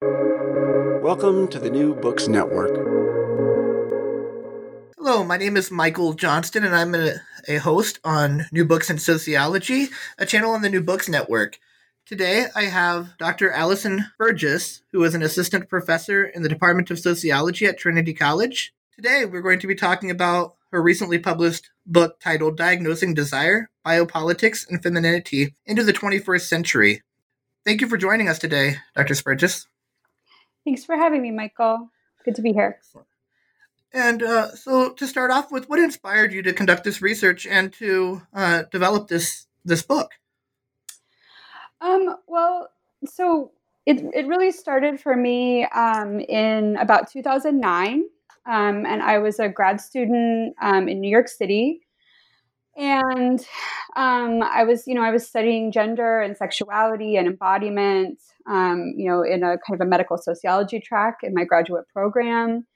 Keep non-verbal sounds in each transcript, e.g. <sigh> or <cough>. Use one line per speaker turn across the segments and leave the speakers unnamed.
Welcome to the New Books Network.
Hello, my name is Michael Johnston, and I'm a, a host on New Books in Sociology, a channel on the New Books Network. Today, I have Dr. Allison Burgess, who is an assistant professor in the Department of Sociology at Trinity College. Today, we're going to be talking about her recently published book titled Diagnosing Desire, Biopolitics, and Femininity into the 21st Century. Thank you for joining us today, Dr. Burgess.
Thanks for having me, Michael. Good to be here.
And uh, so, to start off with, what inspired you to conduct this research and to uh, develop this this book?
Um, well, so it it really started for me um, in about 2009, um, and I was a grad student um, in New York City, and um, I was you know I was studying gender and sexuality and embodiment, um, you know, in a kind of a medical sociology track in my graduate program.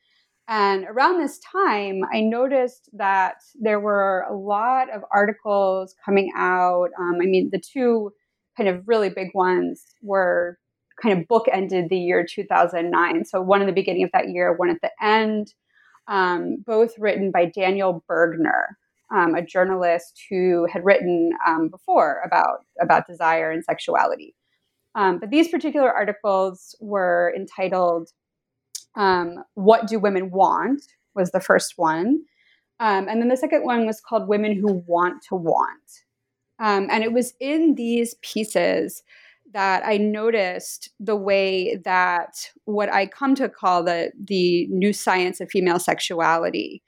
And around this time, I noticed that there were a lot of articles coming out. Um, I mean, the two kind of really big ones were kind of bookended the year 2009. So one in the beginning of that year, one at the end, um, both written by Daniel Bergner, um, a journalist who had written um, before about about desire and sexuality. Um, but these particular articles were entitled um, What Do Women Want? was the first one. Um, and then the second one was called Women Who Want to Want. Um, and it was in these pieces that I noticed the way that what I come to call the, the new science of female sexuality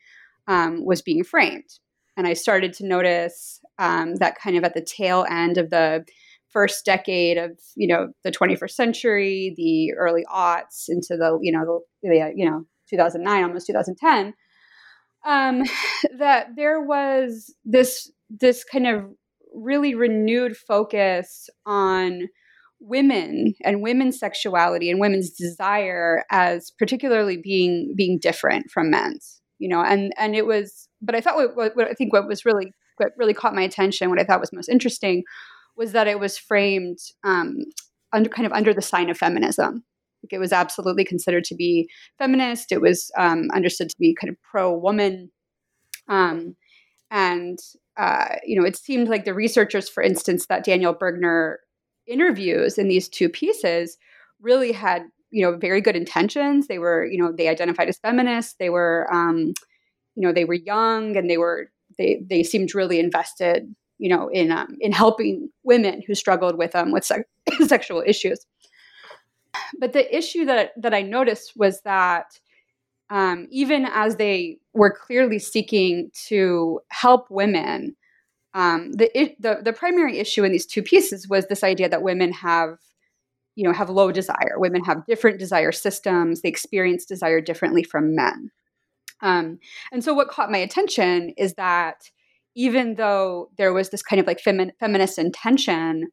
um, was being framed. And I started to notice um, that kind of at the tail end of the first decade of you know the 21st century, the early aughts into the you know the, the you know 2009, almost 2010, um, <sighs> that there was this this kind of really renewed focus on women and women's sexuality and women's desire as particularly being being different from men's you know and and it was but i thought what, what, what i think what was really what really caught my attention what i thought was most interesting was that it was framed um, under kind of under the sign of feminism. Like it was absolutely considered to be feminist. It was um, understood to be kind of pro woman, um, and uh, you know, it seemed like the researchers, for instance, that Daniel Bergner interviews in these two pieces really had you know very good intentions. They were you know they identified as feminists. They were um, you know they were young and they were they they seemed really invested you know, in um, in helping women who struggled with um, with se- <laughs> sexual issues. But the issue that that I noticed was that um, even as they were clearly seeking to help women, um, the, the the primary issue in these two pieces was this idea that women have you know have low desire. Women have different desire systems. They experience desire differently from men. Um, and so what caught my attention is that even though there was this kind of like femi- feminist intention,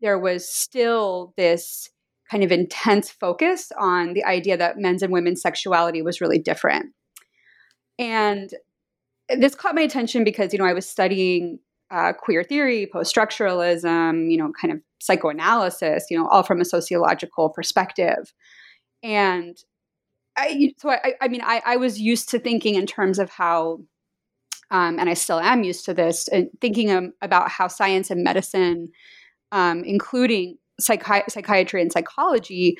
there was still this kind of intense focus on the idea that men's and women's sexuality was really different. And this caught my attention because, you know, I was studying uh, queer theory, post structuralism, you know, kind of psychoanalysis, you know, all from a sociological perspective. And I, so I, I mean, I, I was used to thinking in terms of how um, and I still am used to this, and thinking um, about how science and medicine, um, including psychi- psychiatry and psychology,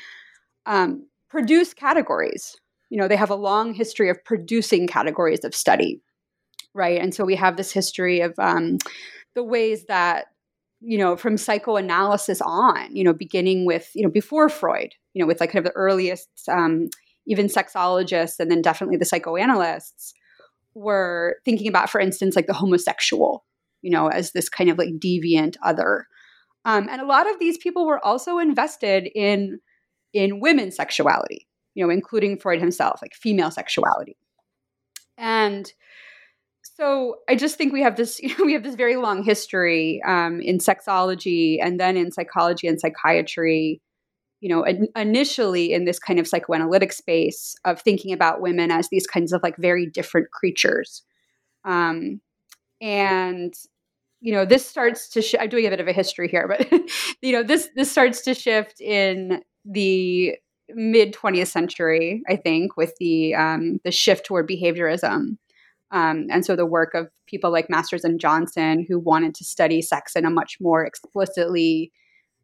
um, produce categories. You know, they have a long history of producing categories of study, right? And so we have this history of um, the ways that you know from psychoanalysis on you know beginning with you know before freud you know with like kind of the earliest um, even sexologists and then definitely the psychoanalysts were thinking about, for instance, like the homosexual, you know, as this kind of like deviant other. Um, and a lot of these people were also invested in in women's sexuality. you know, including Freud himself, like female sexuality. And so I just think we have this you <laughs> know, we have this very long history um, in sexology and then in psychology and psychiatry. You know, in, initially in this kind of psychoanalytic space of thinking about women as these kinds of like very different creatures, um, and you know this starts to. Sh- I'm doing a bit of a history here, but <laughs> you know this this starts to shift in the mid 20th century, I think, with the um, the shift toward behaviorism um, and so the work of people like Masters and Johnson, who wanted to study sex in a much more explicitly,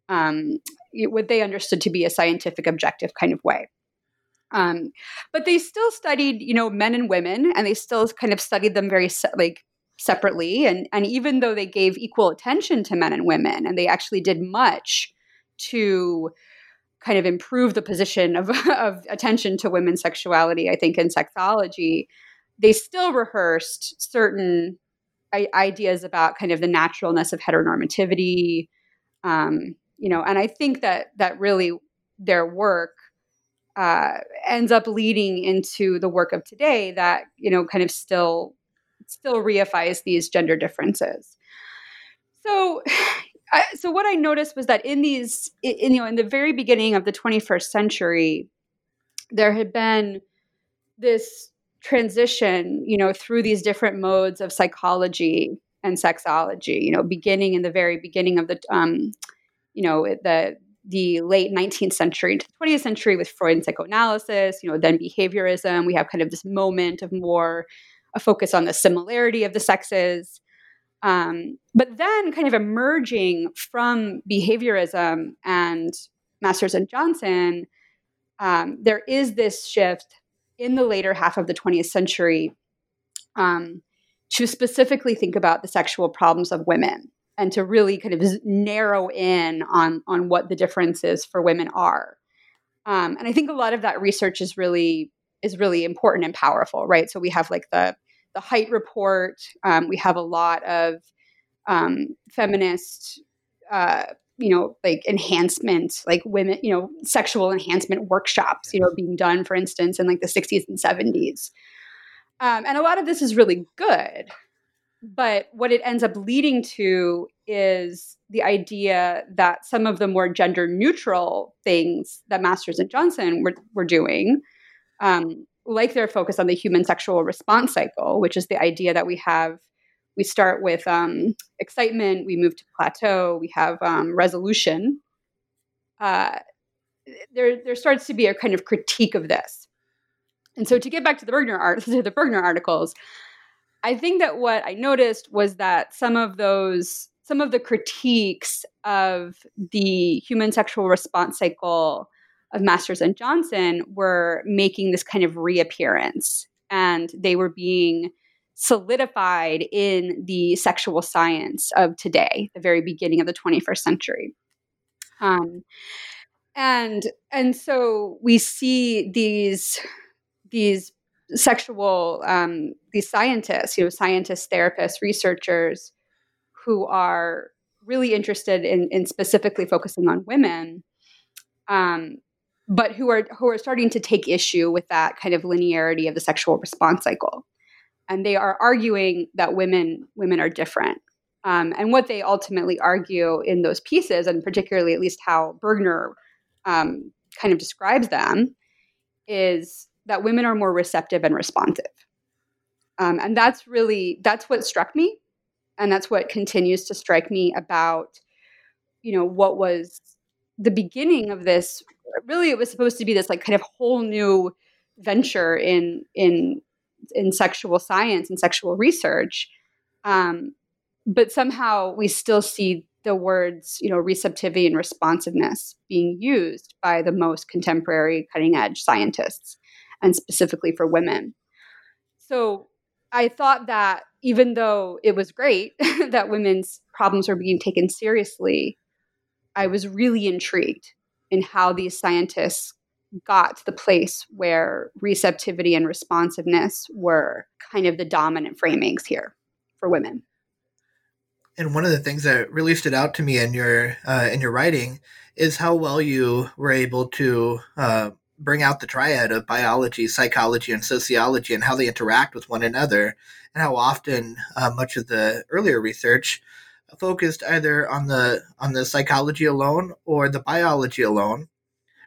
um, what they understood to be a scientific, objective kind of way. Um, but they still studied, you know, men and women, and they still kind of studied them very se- like separately. And and even though they gave equal attention to men and women, and they actually did much to kind of improve the position of, <laughs> of attention to women's sexuality, I think in sexology they still rehearsed certain I- ideas about kind of the naturalness of heteronormativity. Um, you know and i think that that really their work uh, ends up leading into the work of today that you know kind of still still reifies these gender differences. So <sighs> so what i noticed was that in these in, you know in the very beginning of the 21st century there had been this transition, you know, through these different modes of psychology and sexology, you know, beginning in the very beginning of the, um, you know, the the late 19th century into the 20th century with Freud and psychoanalysis, you know, then behaviorism. We have kind of this moment of more a focus on the similarity of the sexes. Um, but then, kind of emerging from behaviorism and Masters and Johnson, um, there is this shift in the later half of the 20th century um, to specifically think about the sexual problems of women and to really kind of narrow in on on what the differences for women are. Um, and I think a lot of that research is really is really important and powerful, right? So we have like the the Hite report. Um, we have a lot of um, feminist uh, you know like enhancement like women you know sexual enhancement workshops you know being done for instance in like the 60s and 70s um, and a lot of this is really good but what it ends up leading to is the idea that some of the more gender neutral things that masters and johnson were, were doing um, like their focus on the human sexual response cycle which is the idea that we have we start with um, excitement, we move to plateau, we have um, resolution. Uh, there, there starts to be a kind of critique of this. And so, to get back to the Bergner art, <laughs> to the Bergner articles, I think that what I noticed was that some of those, some of the critiques of the human sexual response cycle of Masters and Johnson were making this kind of reappearance, and they were being solidified in the sexual science of today, the very beginning of the 21st century. Um, and and so we see these these sexual um, these scientists, you know, scientists, therapists, researchers who are really interested in, in specifically focusing on women, um, but who are who are starting to take issue with that kind of linearity of the sexual response cycle and they are arguing that women women are different. Um, and what they ultimately argue in those pieces, and particularly at least how Bergner um, kind of describes them, is that women are more receptive and responsive. Um, and that's really that's what struck me, and that's what continues to strike me about you know what was the beginning of this. Really, it was supposed to be this like kind of whole new venture in in in sexual science and sexual research. Um, but somehow we still see the words, you know, receptivity and responsiveness being used by the most contemporary cutting edge scientists and specifically for women. So I thought that even though it was great <laughs> that women's problems were being taken seriously, I was really intrigued in how these scientists got to the place where receptivity and responsiveness were kind of the dominant framings here for women.
And one of the things that really stood out to me in your uh, in your writing is how well you were able to uh, bring out the triad of biology, psychology, and sociology and how they interact with one another, and how often uh, much of the earlier research focused either on the on the psychology alone or the biology alone,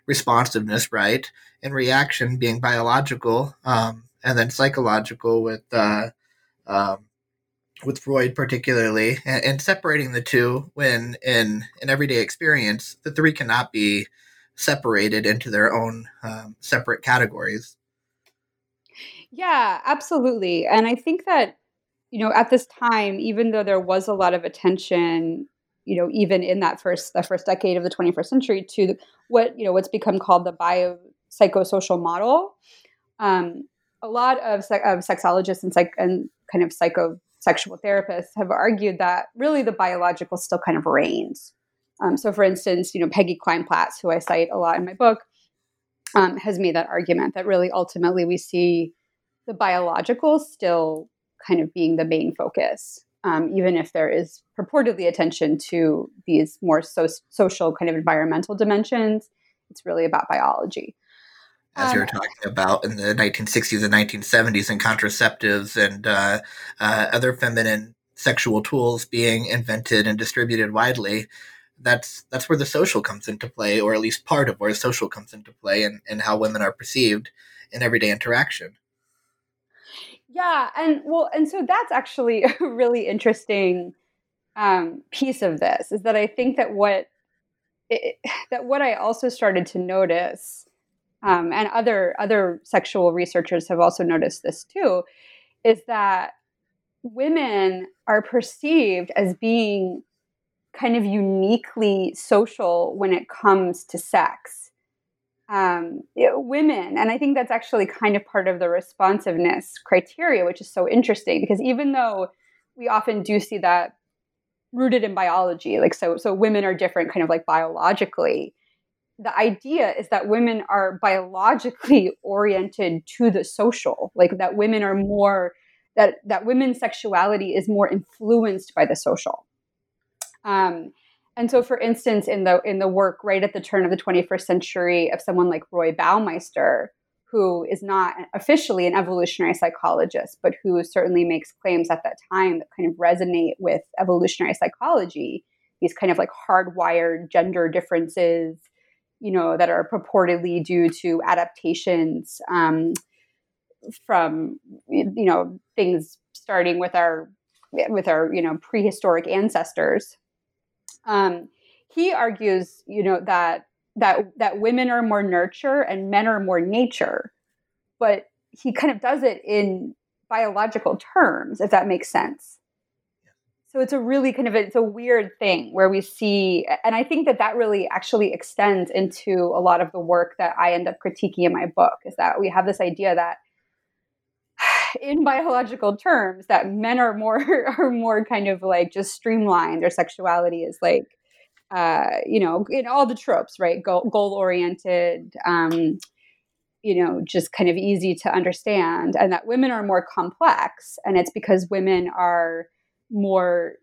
responsiveness, right, and reaction being biological, um, and then psychological with uh, um, with Freud particularly, and, and, separating the two when in an everyday experience, the three cannot be separated into their own um, separate categories.
Yeah, absolutely. And I think that, you know, at this time, even though there was a lot of attention, you know, even in that first the first decade of the 21st century to what, you know, what's become called the biopsychosocial model, um, a lot of, of sexologists and, psych, and kind of psychosexual therapists have argued that really the biological still kind of reigns. Um, so, for instance, you know, Peggy Kleinplatz, who I cite a lot in my book, um, has made that argument that really ultimately we see the biological still kind of being the main focus, um, even if there is purportedly attention to these more so- social kind of environmental dimensions. It's really about biology.
As you were um, talking about in the 1960s and 1970s, and contraceptives and uh, uh, other feminine sexual tools being invented and distributed widely, that's that's where the social comes into play, or at least part of where social comes into play, and, and how women are perceived in everyday interaction.
Yeah, and well, and so that's actually <laughs> a really interesting um, piece of this is that I think that what it, <sighs> that what I also started to notice, um, and other other sexual researchers have also noticed this too, is that women are perceived as being kind of uniquely social when it comes to sex. Um, women, and I think that's actually kind of part of the responsiveness criteria, which is so interesting because even though we often do see that rooted in biology, like so, so women are different, kind of like biologically. The idea is that women are biologically oriented to the social, like that women are more that that women's sexuality is more influenced by the social um, and so, for instance, in the in the work right at the turn of the 21st century of someone like Roy Baumeister, who is not officially an evolutionary psychologist, but who certainly makes claims at that time that kind of resonate with evolutionary psychology. These kind of like hardwired gender differences, you know, that are purportedly due to adaptations um, from, you know, things starting with our with our you know prehistoric ancestors um, he argues, you know, that that that women are more nurture and men are more nature, but he kind of does it in biological terms, if that makes sense. So it's a really kind of it's a weird thing where we see, and I think that that really actually extends into a lot of the work that I end up critiquing in my book. Is that we have this idea that <laughs> in biological terms that men are more <laughs> are more kind of like just streamlined. Their sexuality is like uh you know in all the tropes right? Goal, oriented um you know just kind of easy to understand and that women are more complex and it's because women are more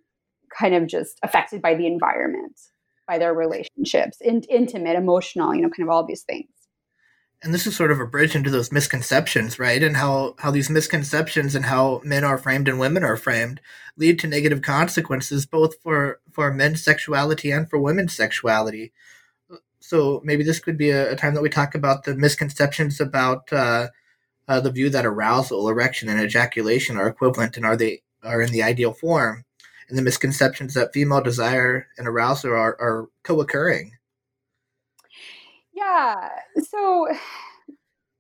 kind of just affected by the environment by their relationships in, intimate emotional you know kind of all these things
and this is sort of a bridge into those misconceptions, right? And how how these misconceptions and how men are framed and women are framed lead to negative consequences both for for men's sexuality and for women's sexuality. So maybe this could be a, a time that we talk about the misconceptions about uh, uh, the view that arousal, erection, and ejaculation are equivalent and are they are in the ideal form, and the misconceptions that female desire and arousal are, are co-occurring.
Yeah. So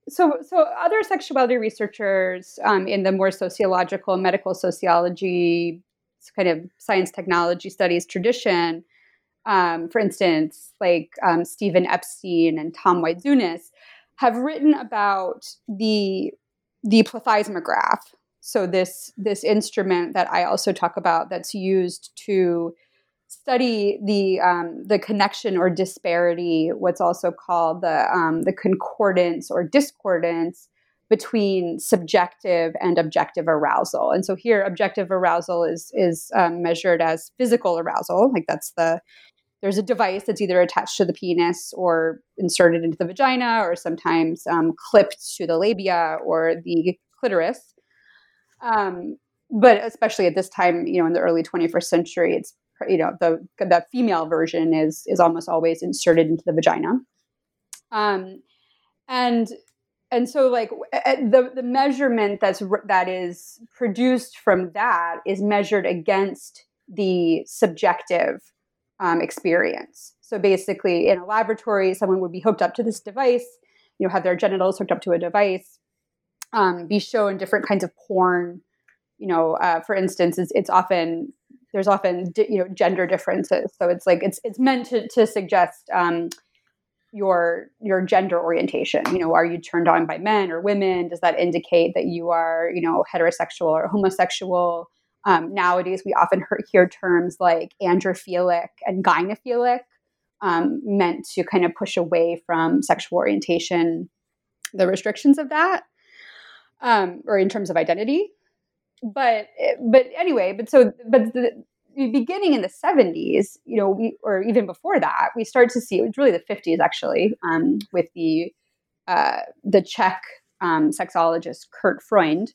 so so other sexuality researchers um, in the more sociological medical sociology kind of science technology studies tradition um, for instance like um, steven epstein and tom Waidzunas have written about the the plethysmograph so this this instrument that i also talk about that's used to study the um, the connection or disparity, what's also called the um, the concordance or discordance between subjective and objective arousal. And so here, objective arousal is is um, measured as physical arousal, like that's the there's a device that's either attached to the penis or inserted into the vagina, or sometimes um, clipped to the labia or the clitoris. Um, but especially at this time, you know, in the early 21st century, it's you know the the female version is is almost always inserted into the vagina. Um, and and so like the the measurement that's that is produced from that is measured against the subjective um, experience. So basically, in a laboratory, someone would be hooked up to this device, you know, have their genitals hooked up to a device, um, be shown different kinds of porn. You know, uh, for instance, it's, it's often there's often you know gender differences, so it's like it's it's meant to to suggest um, your your gender orientation. You know are you turned on by men or women? Does that indicate that you are you know heterosexual or homosexual? Um, nowadays we often hear terms like androphilic and gynophilic um, meant to kind of push away from sexual orientation the restrictions of that um, or in terms of identity but but anyway but so but the, beginning in the 70s, you know, we, or even before that, we start to see, it was really the 50s actually, um, with the, uh, the Czech um, sexologist Kurt Freund.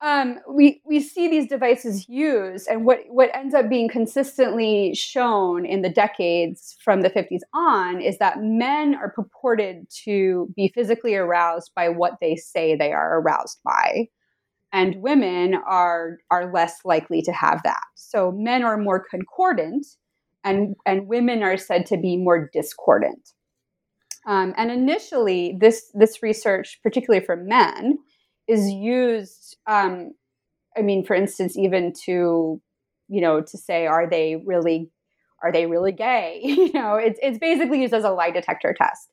Um, we, we see these devices used, and what, what ends up being consistently shown in the decades from the 50s on is that men are purported to be physically aroused by what they say they are aroused by and women are are less likely to have that. So men are more concordant, and and women are said to be more discordant. Um, and initially, this this research, particularly for men, is used. Um, I mean, for instance, even to you know to say, are they really are they really gay? <laughs> you know, it's it's basically used as a lie detector test.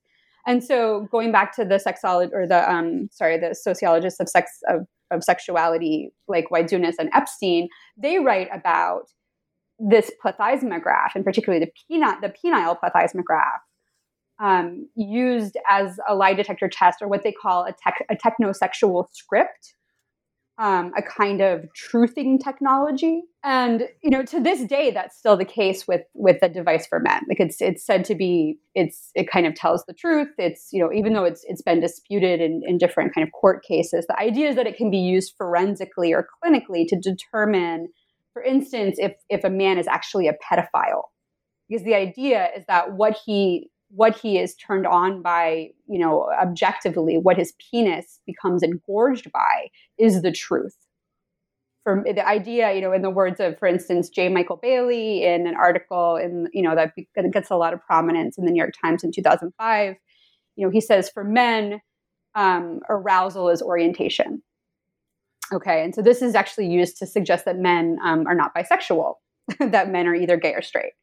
And so, going back to the sexologist or the um, sorry, the sociologist of sex of of sexuality, like Waidzunas and Epstein, they write about this plethysmograph, and particularly the, penile, the penile plethysmograph, um, used as a lie detector test, or what they call a, tech, a technosexual script, um, a kind of truthing technology. And you know, to this day, that's still the case with with the device for men. Like it's it's said to be it's it kind of tells the truth. It's you know, even though it's it's been disputed in, in different kind of court cases, the idea is that it can be used forensically or clinically to determine, for instance, if if a man is actually a pedophile. Because the idea is that what he what he is turned on by, you know, objectively, what his penis becomes engorged by is the truth. For the idea, you know, in the words of, for instance, J. Michael Bailey in an article in, you know, that gets a lot of prominence in the New York Times in 2005, you know, he says for men, um, arousal is orientation. Okay, and so this is actually used to suggest that men um, are not bisexual, <laughs> that men are either gay or straight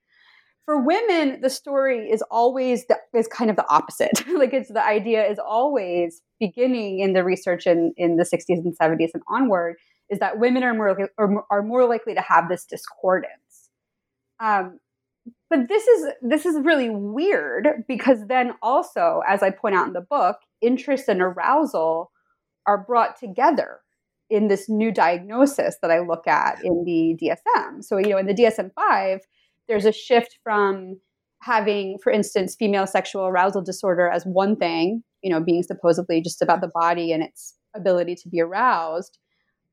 for women the story is always the, is kind of the opposite. <laughs> Like it's the idea is always beginning in the research in, in the 60s and 70s and onward is that women are more are, are more likely to have this discordance. Um, but this is this is really weird because then also as i point out in the book interest and arousal are brought together in this new diagnosis that i look at in the dsm so you know in the dsm-5 there's a shift from having, for instance, female sexual arousal disorder as one thing, you know, being supposedly just about the body and its ability to be aroused,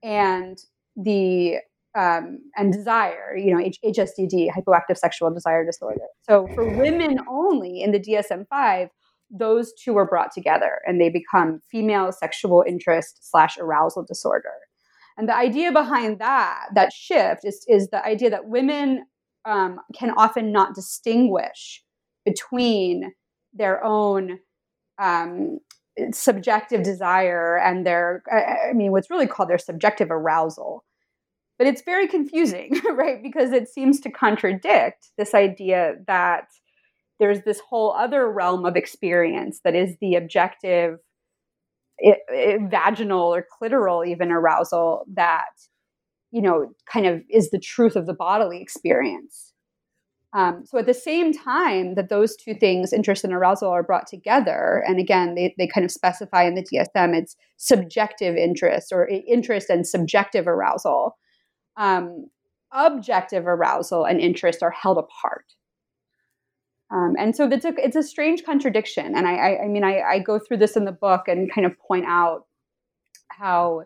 and the um, and desire, you know, H- HSDD, hypoactive sexual desire disorder. So for women only in the DSM-5, those two are brought together and they become female sexual interest slash arousal disorder. And the idea behind that, that shift is, is the idea that women um, can often not distinguish between their own um, subjective desire and their, I mean, what's really called their subjective arousal. But it's very confusing, <laughs> right? Because it seems to contradict this idea that there's this whole other realm of experience that is the objective it, it, vaginal or clitoral even arousal that you know, kind of is the truth of the bodily experience. Um, so at the same time that those two things, interest and arousal, are brought together, and again, they, they kind of specify in the DSM it's subjective interest or interest and subjective arousal. Um, objective arousal and interest are held apart. Um, and so it's a, it's a strange contradiction. And I, I, I mean, I, I go through this in the book and kind of point out how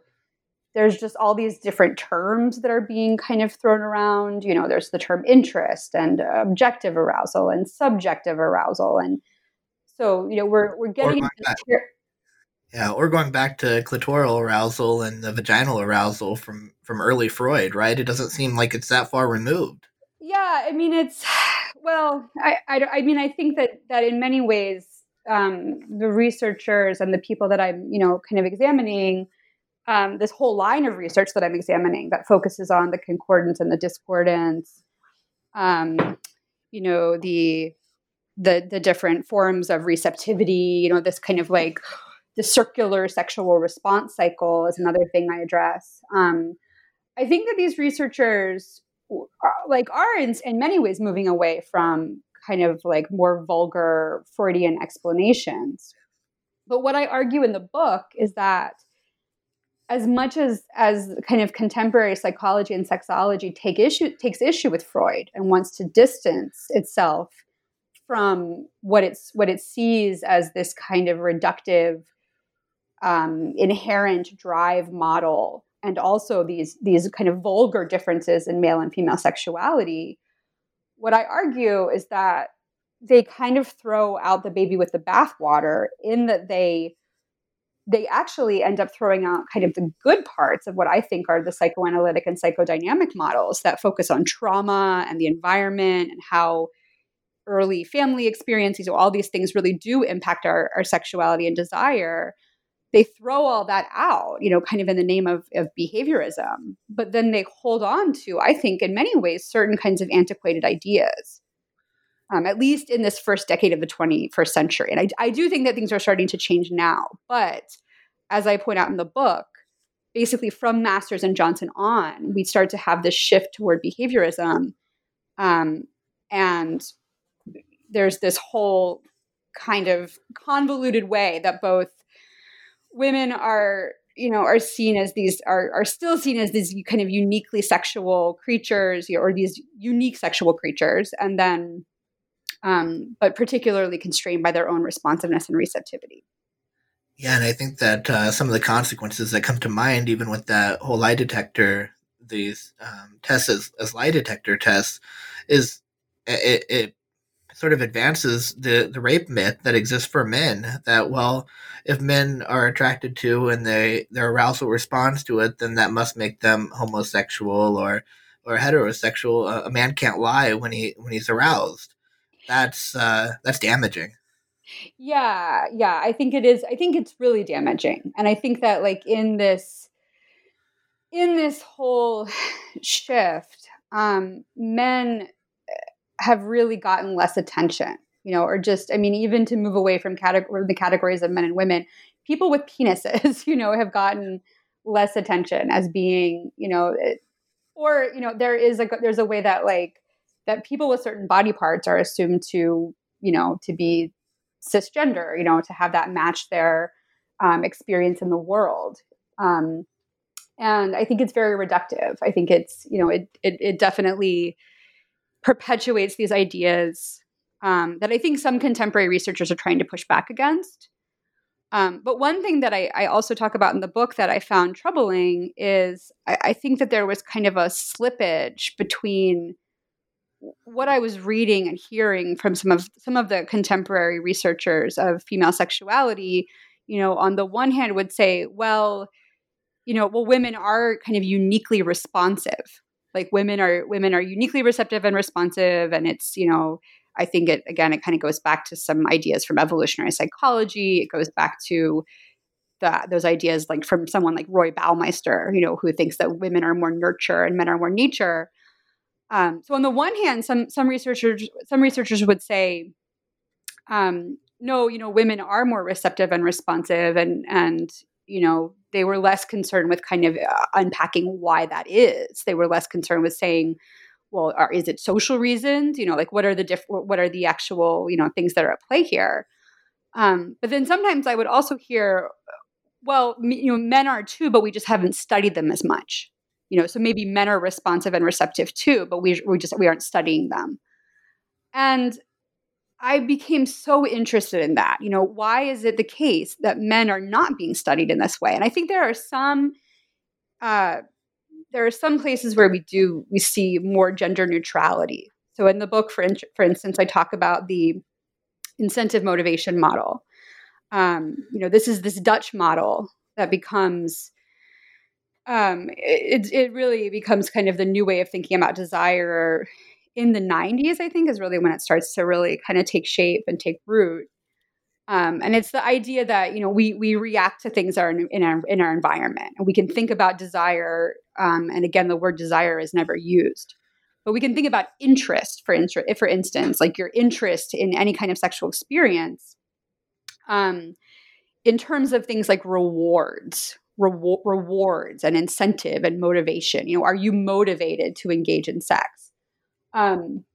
there's just all these different terms that are being kind of thrown around. You know, there's the term interest and objective arousal and subjective arousal. And so, you know, we're, we're getting.
Yeah, or going back to clitoral arousal and the vaginal arousal from from early Freud, right? It doesn't seem like it's that far removed.
Yeah, I mean, it's <sighs> well, I, I, I mean, I think that that in many ways, um, the researchers and the people that I'm, you know, kind of examining, um, this whole line of research that I'm examining that focuses on the concordance and the discordance, um, you know, the the the different forms of receptivity, you know, this kind of like the circular sexual response cycle is another thing I address. Um, I think that these researchers are, like are in, in many ways moving away from kind of like more vulgar Freudian explanations. But what I argue in the book is that as much as as kind of contemporary psychology and sexology take issue takes issue with Freud and wants to distance itself from what it's what it sees as this kind of reductive um, inherent drive model and also these these kind of vulgar differences in male and female sexuality what i argue is that they kind of throw out the baby with the bathwater in that they they actually end up throwing out kind of the good parts of what I think are the psychoanalytic and psychodynamic models that focus on trauma and the environment and how early family experiences, so all these things really do impact our, our sexuality and desire they throw all that out, you know, kind of in the name of, of behaviorism. But then they hold on to, I think, in many ways, certain kinds of antiquated ideas, um, at least in this first decade of the 21st century. And I, I do think that things are starting to change now. But as I point out in the book, basically from Masters and Johnson on, we start to have this shift toward behaviorism. Um, and there's this whole kind of convoluted way that both women are you know are seen as these are are still seen as these kind of uniquely sexual creatures or these unique sexual creatures and then um, but particularly constrained by their own responsiveness and receptivity.
Yeah and i think that uh, some of the consequences that come to mind even with that whole lie detector these um, tests as, as lie detector tests is it, it sort of advances the the rape myth that exists for men that well if men are attracted to and they their arousal responds to it then that must make them homosexual or or heterosexual. A man can't lie when he when he's aroused that's uh that's damaging.
Yeah yeah i think it is i think it's really damaging and i think that like in this in this whole <sighs> shift um men have really gotten less attention you know or just i mean even to move away from category, the categories of men and women people with penises <laughs> you know have gotten less attention as being you know it, or you know there is a there's a way that like that people with certain body parts are assumed to you know to be cisgender you know to have that match their um, experience in the world um, and i think it's very reductive i think it's you know it, it, it definitely perpetuates these ideas um, that I think some contemporary researchers are trying to push back against. Um, but one thing that I, I, also talk about in the book that I found troubling is I, I, think that there was kind of a slippage between what I was reading and hearing from some of some of the contemporary researchers of female sexuality. You know, on the one hand, would say, well, you know, well, women are kind of uniquely responsive like women are women are uniquely receptive and responsive and it's you know i think it again it kind of goes back to some ideas from evolutionary psychology it goes back to the, those ideas like from someone like roy baumeister you know who thinks that women are more nurture and men are more nature um, so on the one hand some some researchers some researchers would say um, no you know women are more receptive and responsive and and you know they were less concerned with kind of uh, unpacking why that is. They were less concerned with saying, well, are, is it social reasons? You know, like what are the diff- what are the actual you know things that are at play here? Um, but then sometimes I would also hear, well, you know, men are too, but we just haven't studied them as much. You know, so maybe men are responsive and receptive too, but we we just we aren't studying them. And I became so interested in that. You know, why is it the case that men are not being studied in this way? And I think there are some uh, there are some places where we do we see more gender neutrality. So in the book, for in, for instance, I talk about the incentive motivation model. Um, you know, this is this Dutch model that becomes um, it, it really becomes kind of the new way of thinking about desire in the 90s, I think, is really when it starts to really kind of take shape and take root. Um, and it's the idea that you know we we react to things are in, in our in our environment, and we can think about desire. Um, and again, the word desire is never used, but we can think about interest. For instance, for instance, like your interest in any kind of sexual experience, um, in terms of things like rewards, rewards and incentive and motivation. You know, are you motivated to engage in sex? Um,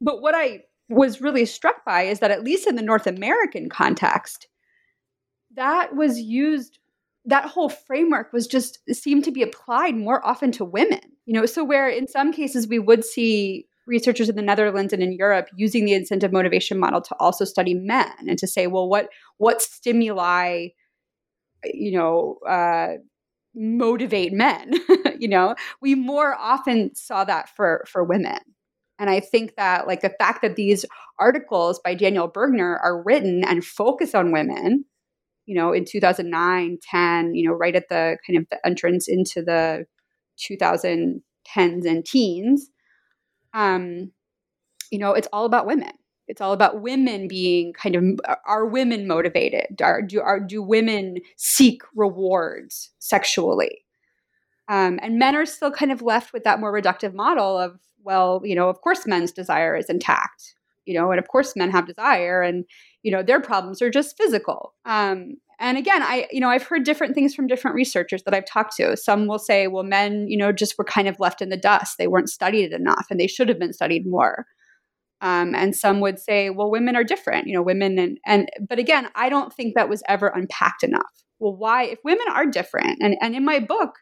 but what I was really struck by is that at least in the North American context, that was used that whole framework was just seemed to be applied more often to women you know so where in some cases we would see researchers in the netherlands and in europe using the incentive motivation model to also study men and to say well what what stimuli you know uh, motivate men <laughs> you know we more often saw that for for women and I think that like the fact that these articles by Daniel Bergner are written and focus on women, you know, in 2009, 10, you know, right at the kind of the entrance into the 2010s and teens, um, you know, it's all about women. It's all about women being kind of are women motivated? Are do are do women seek rewards sexually? Um, and men are still kind of left with that more reductive model of well, you know, of course men's desire is intact, you know, and of course men have desire and, you know, their problems are just physical. Um, and again, I, you know, I've heard different things from different researchers that I've talked to. Some will say, well, men, you know, just were kind of left in the dust. They weren't studied enough and they should have been studied more. Um, and some would say, well, women are different, you know, women and, and, but again, I don't think that was ever unpacked enough. Well, why, if women are different, and, and in my book,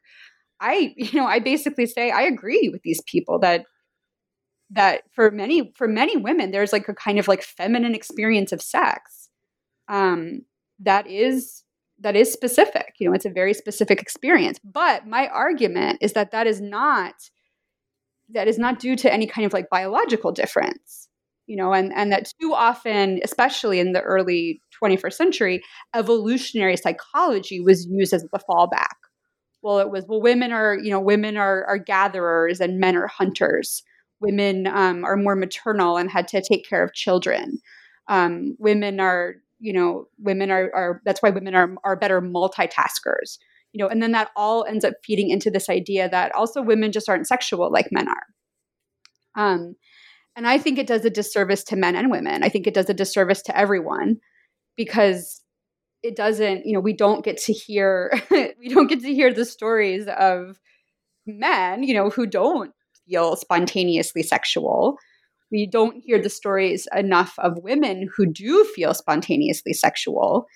I, <laughs> you know, I basically say I agree with these people that that for many for many women there's like a kind of like feminine experience of sex um that is that is specific you know it's a very specific experience but my argument is that that is not that is not due to any kind of like biological difference you know and and that too often especially in the early 21st century evolutionary psychology was used as the fallback. Well it was well women are you know women are are gatherers and men are hunters. Women um, are more maternal and had to take care of children. Um, women are, you know, women are, are that's why women are, are better multitaskers, you know, and then that all ends up feeding into this idea that also women just aren't sexual like men are. Um, and I think it does a disservice to men and women. I think it does a disservice to everyone because it doesn't, you know, we don't get to hear, <laughs> we don't get to hear the stories of men, you know, who don't feel spontaneously sexual. We don't hear the stories enough of women who do feel spontaneously sexual.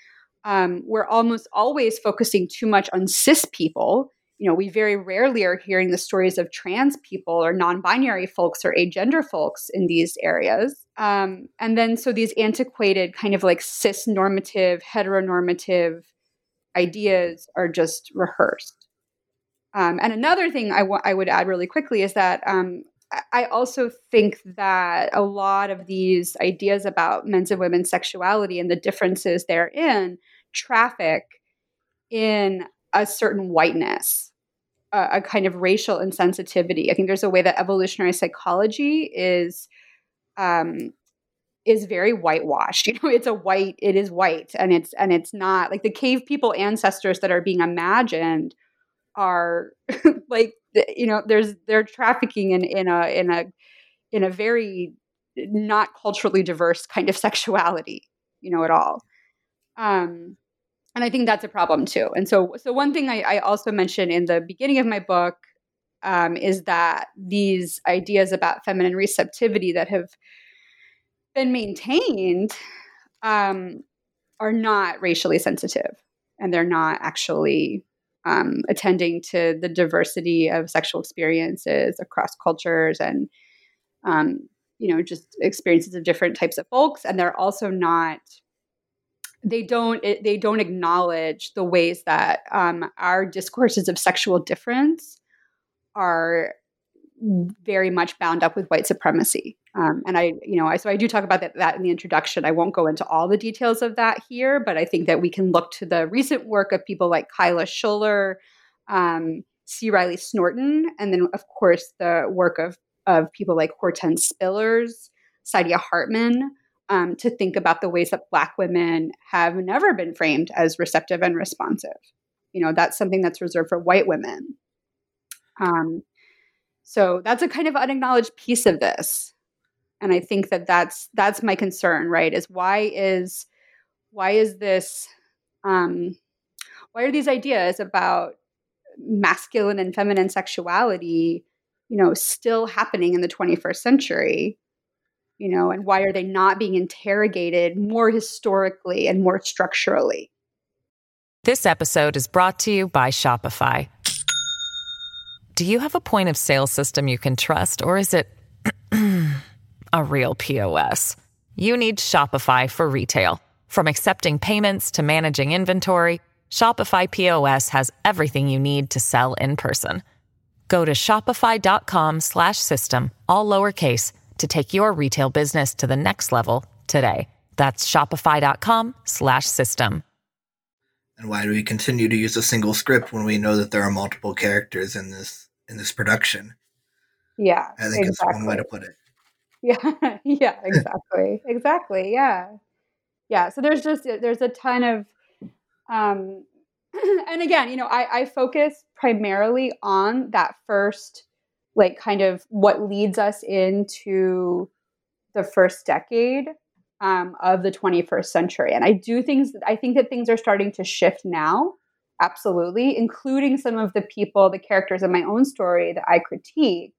Um, we're almost always focusing too much on cis people. You know, we very rarely are hearing the stories of trans people or non binary folks or agender folks in these areas. Um, and then, so these antiquated, kind of like cis normative, heteronormative ideas are just rehearsed. Um, and another thing I, w- I would add really quickly is that um, I also think that a lot of these ideas about men's and women's sexuality and the differences therein traffic in a certain whiteness, a, a kind of racial insensitivity. I think there's a way that evolutionary psychology is um, is very whitewashed. <laughs> You know, it's a white, it is white, and it's and it's not like the cave people ancestors that are being imagined are <laughs> like you know there's they're trafficking in in a in a in a very not culturally diverse kind of <laughs> sexuality you know at all um and i think that's a problem too. And so so one thing i, I also mentioned in the beginning of my book um, is that these ideas about feminine receptivity that have been maintained um, are not racially sensitive. And they're not actually um, attending to the diversity of sexual experiences across cultures and um, you know just experiences of different types of folks. And they're also not they don't they don't acknowledge the ways that um, our discourses of sexual difference are very much bound up with white supremacy. Um, and i you know I, so i do talk about that, that in the introduction. I won't go into all the details of that here but i think that we can look to the recent work of people like kyla schuller um, c. Riley snorton and then of course the work of of people like hortense spillers saidiya hartman um, to think about the ways that Black women have never been framed as receptive and responsive. You know, that's something that's reserved for white women. Um, so that's a kind of unacknowledged piece of this, and I think that that's that's my concern. Right? Is why is why is this? Um, why are these ideas about masculine and feminine sexuality, you know, still happening in the 21st century? You know, and why are they not being interrogated more historically and more structurally?
This episode is brought to you by Shopify. Do you have a point of sale system you can trust, or is it <clears throat> a real POS? You need Shopify for retail. From accepting payments to managing inventory, Shopify POS has everything you need to sell in person. Go to shopify.com slash system all lowercase to take your retail business to the next level today. That's shopify.com slash system.
And why do we continue to use a single script when we know that there are multiple characters in this in this production?
Yeah.
I think exactly. it's one way to put it. <laughs>
Yeah, yeah, exactly. exactly. Yeah. Yeah. So there's just there's a ton of um <clears throat> and again, you know, I, I focus primarily on that first like kind of what leads us into the first decade um, of the 21st century. And I do things, I think that things are starting to shift now, absolutely, including some of the people, the characters in my own story that I critique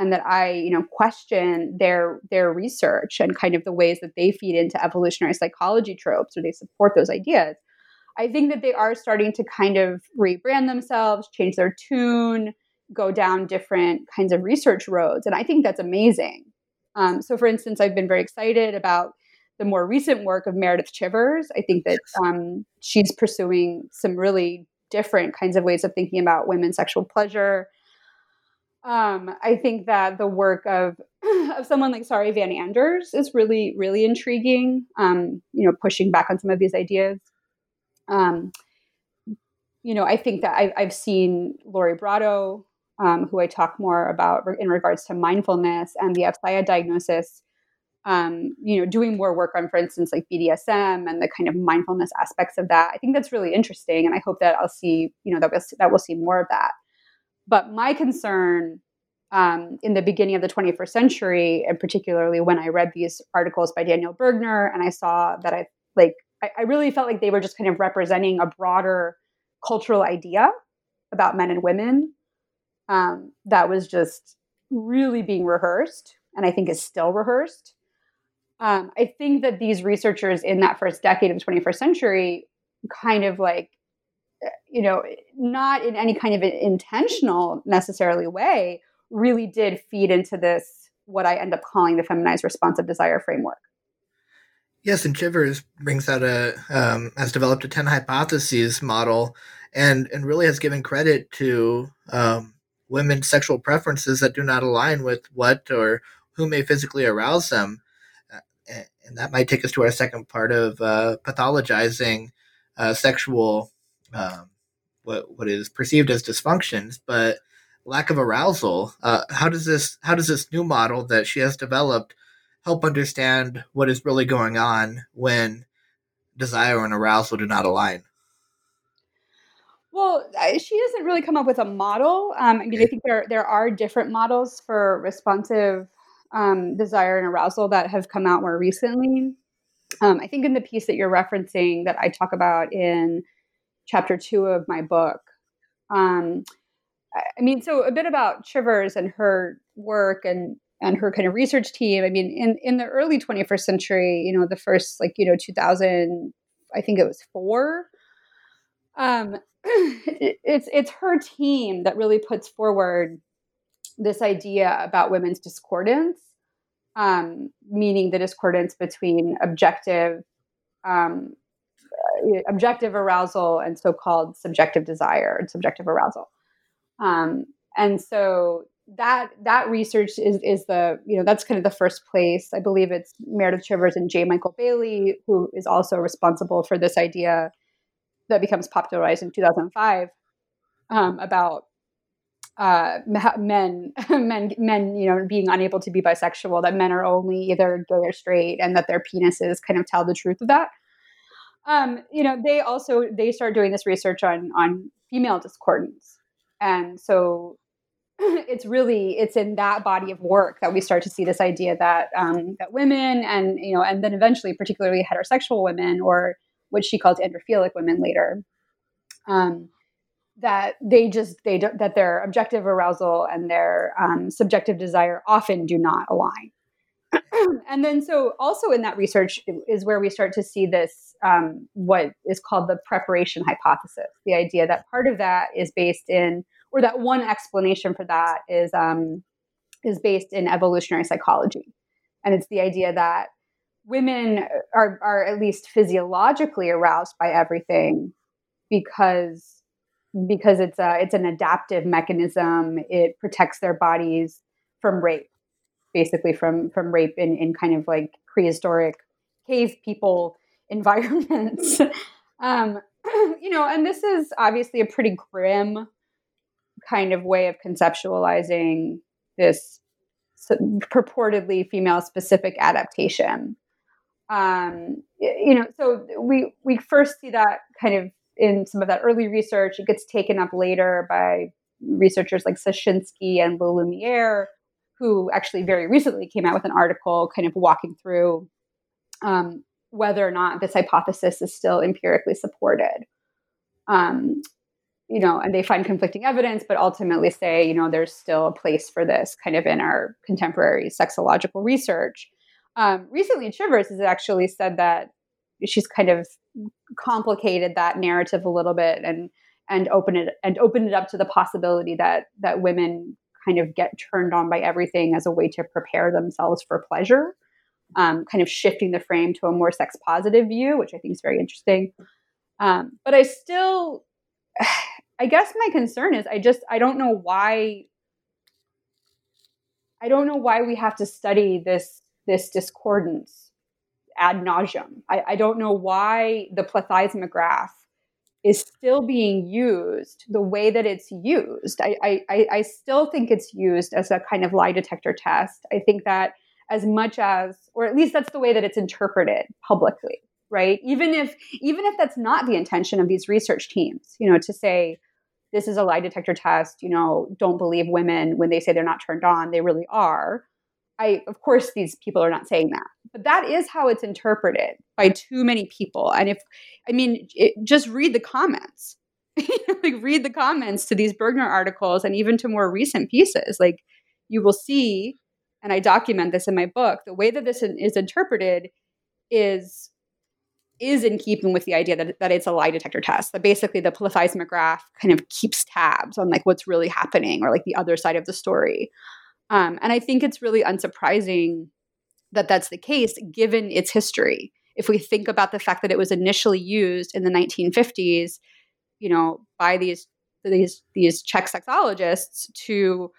and that I, you know, question their their research and kind of the ways that they feed into evolutionary psychology tropes or they support those ideas. I think that they are starting to kind of rebrand themselves, change their tune, go down different kinds of research roads. And I think that's amazing. Um, so, for instance, I've been very excited about the more recent work of Meredith Chivers. I think that um, she's pursuing some really different kinds of ways of thinking about women's sexual pleasure. Um, I think that the work of <clears throat> of someone like Sari Van Anders is really, really intriguing. Um, you know, pushing back on some of these ideas. Um, you know, I think that I, have seen Lori Brotto um, who I talk more about in regards to mindfulness and the Apsaya diagnosis. Um, you know, doing more work on, for instance, like BDSM and the kind of mindfulness aspects of that. I think that's really interesting, and I hope that I'll see, you know, that we'll, see, that we'll see more of that. But my concern um, in the beginning of the 21st century, and particularly when I read these articles by Daniel Bergner, and I saw that I like, I, I really felt like they were just kind of representing a broader cultural idea about men and women um, that was just really being rehearsed and I think is still rehearsed. Um, I think that these researchers in that first decade of the 21st century kind of like, eh, you know, not in any kind of intentional necessarily way, really did feed into this, what I end up calling the feminized responsive desire framework.
Yes, and Chivers brings out a um, has developed a ten hypotheses model, and and really has given credit to um, women's sexual preferences that do not align with what or who may physically arouse them. Uh, and that might take us to our second part of uh, pathologizing uh, sexual, um, what, what is perceived as dysfunctions, but lack of arousal. Uh, how does this how does this new model that she has developed help understand what is really going on when desire and arousal do not align?
Well, she doesn't really come up with a model. Um, I mean, I think there there are different models for responsive um, desire and arousal that have come out more recently. Um, I think in the piece that you're referencing that I talk about in chapter two of my book. Um, I mean, so a bit about Chivers and her work and and her kind of research team. I mean, in in the early 21st century, you know, the first like you know 2000, I think it was four. Um, <laughs> it's it's her team that really puts forward this idea about women's discordance um, meaning the discordance between objective um, uh, objective arousal and so-called subjective desire and subjective arousal. Um, and so that that research is is the you know that's kind of the first place. I believe it's Meredith Chivers and J. Michael Bailey who is also responsible for this idea that becomes popularized in 2005 um, about uh, men, <laughs> men, men, you know, being unable to be bisexual. That men are only either gay or straight, and that their penises kind of tell the truth of that. Um, you know, they also they start doing this research on on female discordance, and so <clears throat> it's really it's in that body of work that we start to see this idea that um, that women and you know and then eventually particularly heterosexual women or what she calls androphilic women later um, that they just they do, that their objective arousal and their um, subjective desire often do not align. <clears throat> And then so also in that research is where we start to see this um, what is called the preparation hypothesis the idea that part of that is based in or that one explanation for that is um, is based in evolutionary psychology, and it's the idea that women are are at least physiologically aroused by everything because because it's a it's an adaptive mechanism. It protects their bodies from rape, basically from from rape in in kind of like prehistoric cave people <laughs> environments. um, <clears throat> you know, and this is obviously a pretty grim kind of way of conceptualizing this purportedly female specific adaptation. Um, you know, so we we first see that kind of in some of that early research. It gets taken up later by researchers like Suschinsky and Lalumière, who actually very recently came out with an article kind of walking through um, whether or not this hypothesis is still empirically supported. Um, you know, and they find conflicting evidence, but ultimately say, you know, there's still a place for this kind of in our contemporary sexological research. Um, recently, Chivers has actually said that she's kind of complicated that narrative a little bit and and open it and open it up to the possibility that that women kind of get turned on by everything as a way to prepare themselves for pleasure, um, kind of shifting the frame to a more sex positive view, which I think is very interesting. Um, but I still <sighs> I guess my concern is I just I don't know why I don't know why we have to study this this discordance ad nauseum. I, I don't know why the plethysmograph is still being used the way that it's used. I, I, I still think it's used as a kind of lie detector test. I think that as much as, or at least that's the way that it's interpreted publicly, right? Even if even if that's not the intention of these research teams, you know, to say, this is a lie detector test, you know, don't believe women when they say they're not turned on, they really are. I, of course, these people are not saying that, but that is how it's interpreted by too many people. And if, I mean, it, just read the comments, <laughs> like read the comments to these Bergner articles and even to more recent pieces. Like you will see, and I document this in my book, the way that this is interpreted is is in keeping with the idea that, that it's a lie detector test that basically the plethysmograph kind of keeps tabs on like what's really happening or like the other side of the story um, and i think it's really unsurprising that that's the case given its history. If we think about the fact that it was initially used in the 1950s you know by these these these czech sexologists to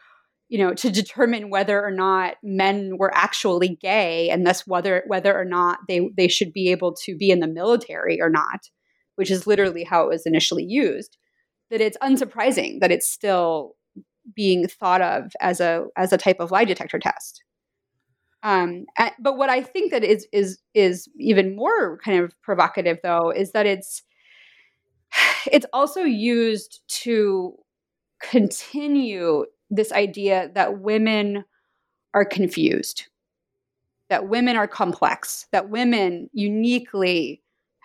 you know, to determine whether or not men were actually gay and thus whether whether or not they they should be able to be in the military or not, which is literally how it was initially used, that it's unsurprising that it's still being thought of as a as a type of lie detector test. Um, but what I think that is is is even more kind of provocative though is that it's <sighs> it's also used to continue this idea that women are confused, that women are complex, that women uniquely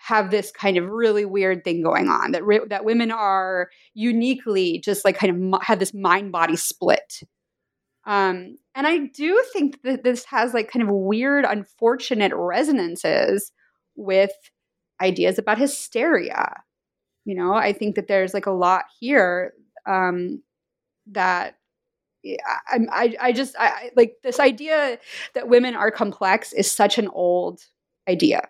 have this kind of really weird thing going on, that re- that women are uniquely just like kind of have this mind body split. Um, and I do think that this has like kind of weird, unfortunate resonances with ideas about hysteria. You know, I think that there's like a lot here um, that I, I, I just I, like this idea that women are complex is such an old idea,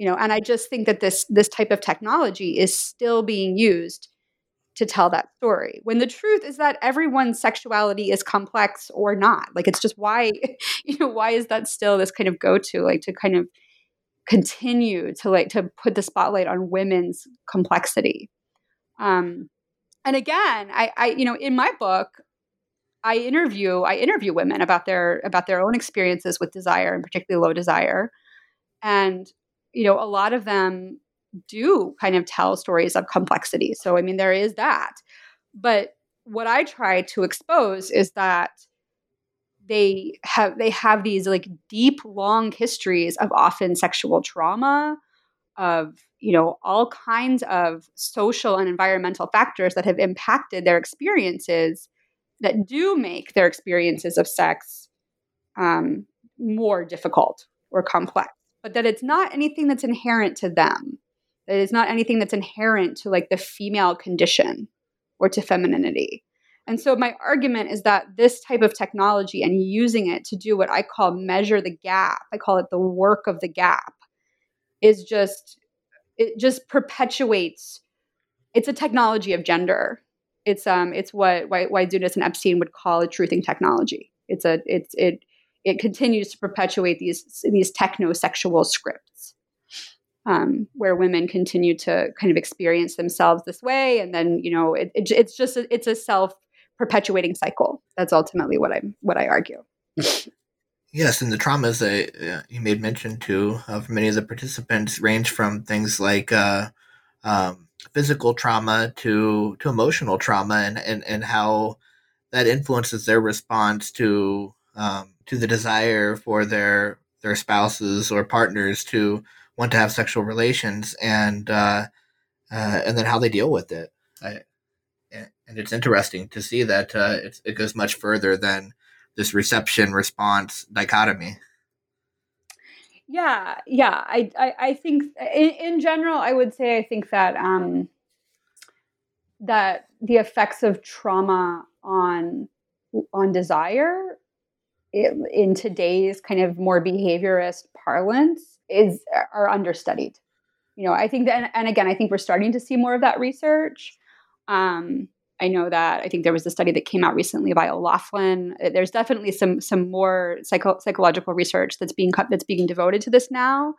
you know. And I just think that this this type of technology is still being used to tell that story. When the truth is that everyone's sexuality is complex or not. Like it's just why, <laughs> you know, why is that still this kind of go to like to kind of continue to like to put the spotlight on women's complexity. Um, and again, I, I, you know, in my book, I interview I interview women about their about their own experiences with desire and particularly low desire, and you know, a lot of them do kind of tell stories of complexity. So I mean, there is that, but what I try to expose is that they have they have these like deep long histories of often sexual trauma of you know all kinds of social and environmental factors that have impacted their experiences that do make their experiences of sex um, more difficult or complex but that it's not anything that's inherent to them that it's not anything that's inherent to like the female condition or to femininity and so my argument is that this type of technology and using it to do what I call measure the gap, I call it the work of the gap, is just it just perpetuates it's a technology of gender. It's um it's what Waidzunas and Epstein would call a truthing technology. It's a it's it it continues to perpetuate these these techno-sexual scripts. Um, where women continue to kind of experience themselves this way, and then you know it, it, it's just it's a self perpetuating cycle. That's ultimately what i'm what I argue.
Yes, and the traumas that uh, you made mention to of many of the participants range from things like uh, um, physical trauma to to emotional trauma, and, and, and how that influences their response to um, to the desire for their their spouses or partners to want to have sexual relations, and uh, uh and then how they deal with it. I, and it's interesting to see that uh, it goes much further than this reception response dichotomy.
Yeah, yeah, I, I, I think in, in, general, I would say I think that um, that the effects of trauma on on desire in today's kind of more behaviorist parlance is are understudied. You know, I think that, and again, I think we're starting to see more of that research. Um, I know that I think there was a study that came out recently by O'Loughlin. There's definitely some some more psycho- psychological research that's being cut that's being devoted to this now.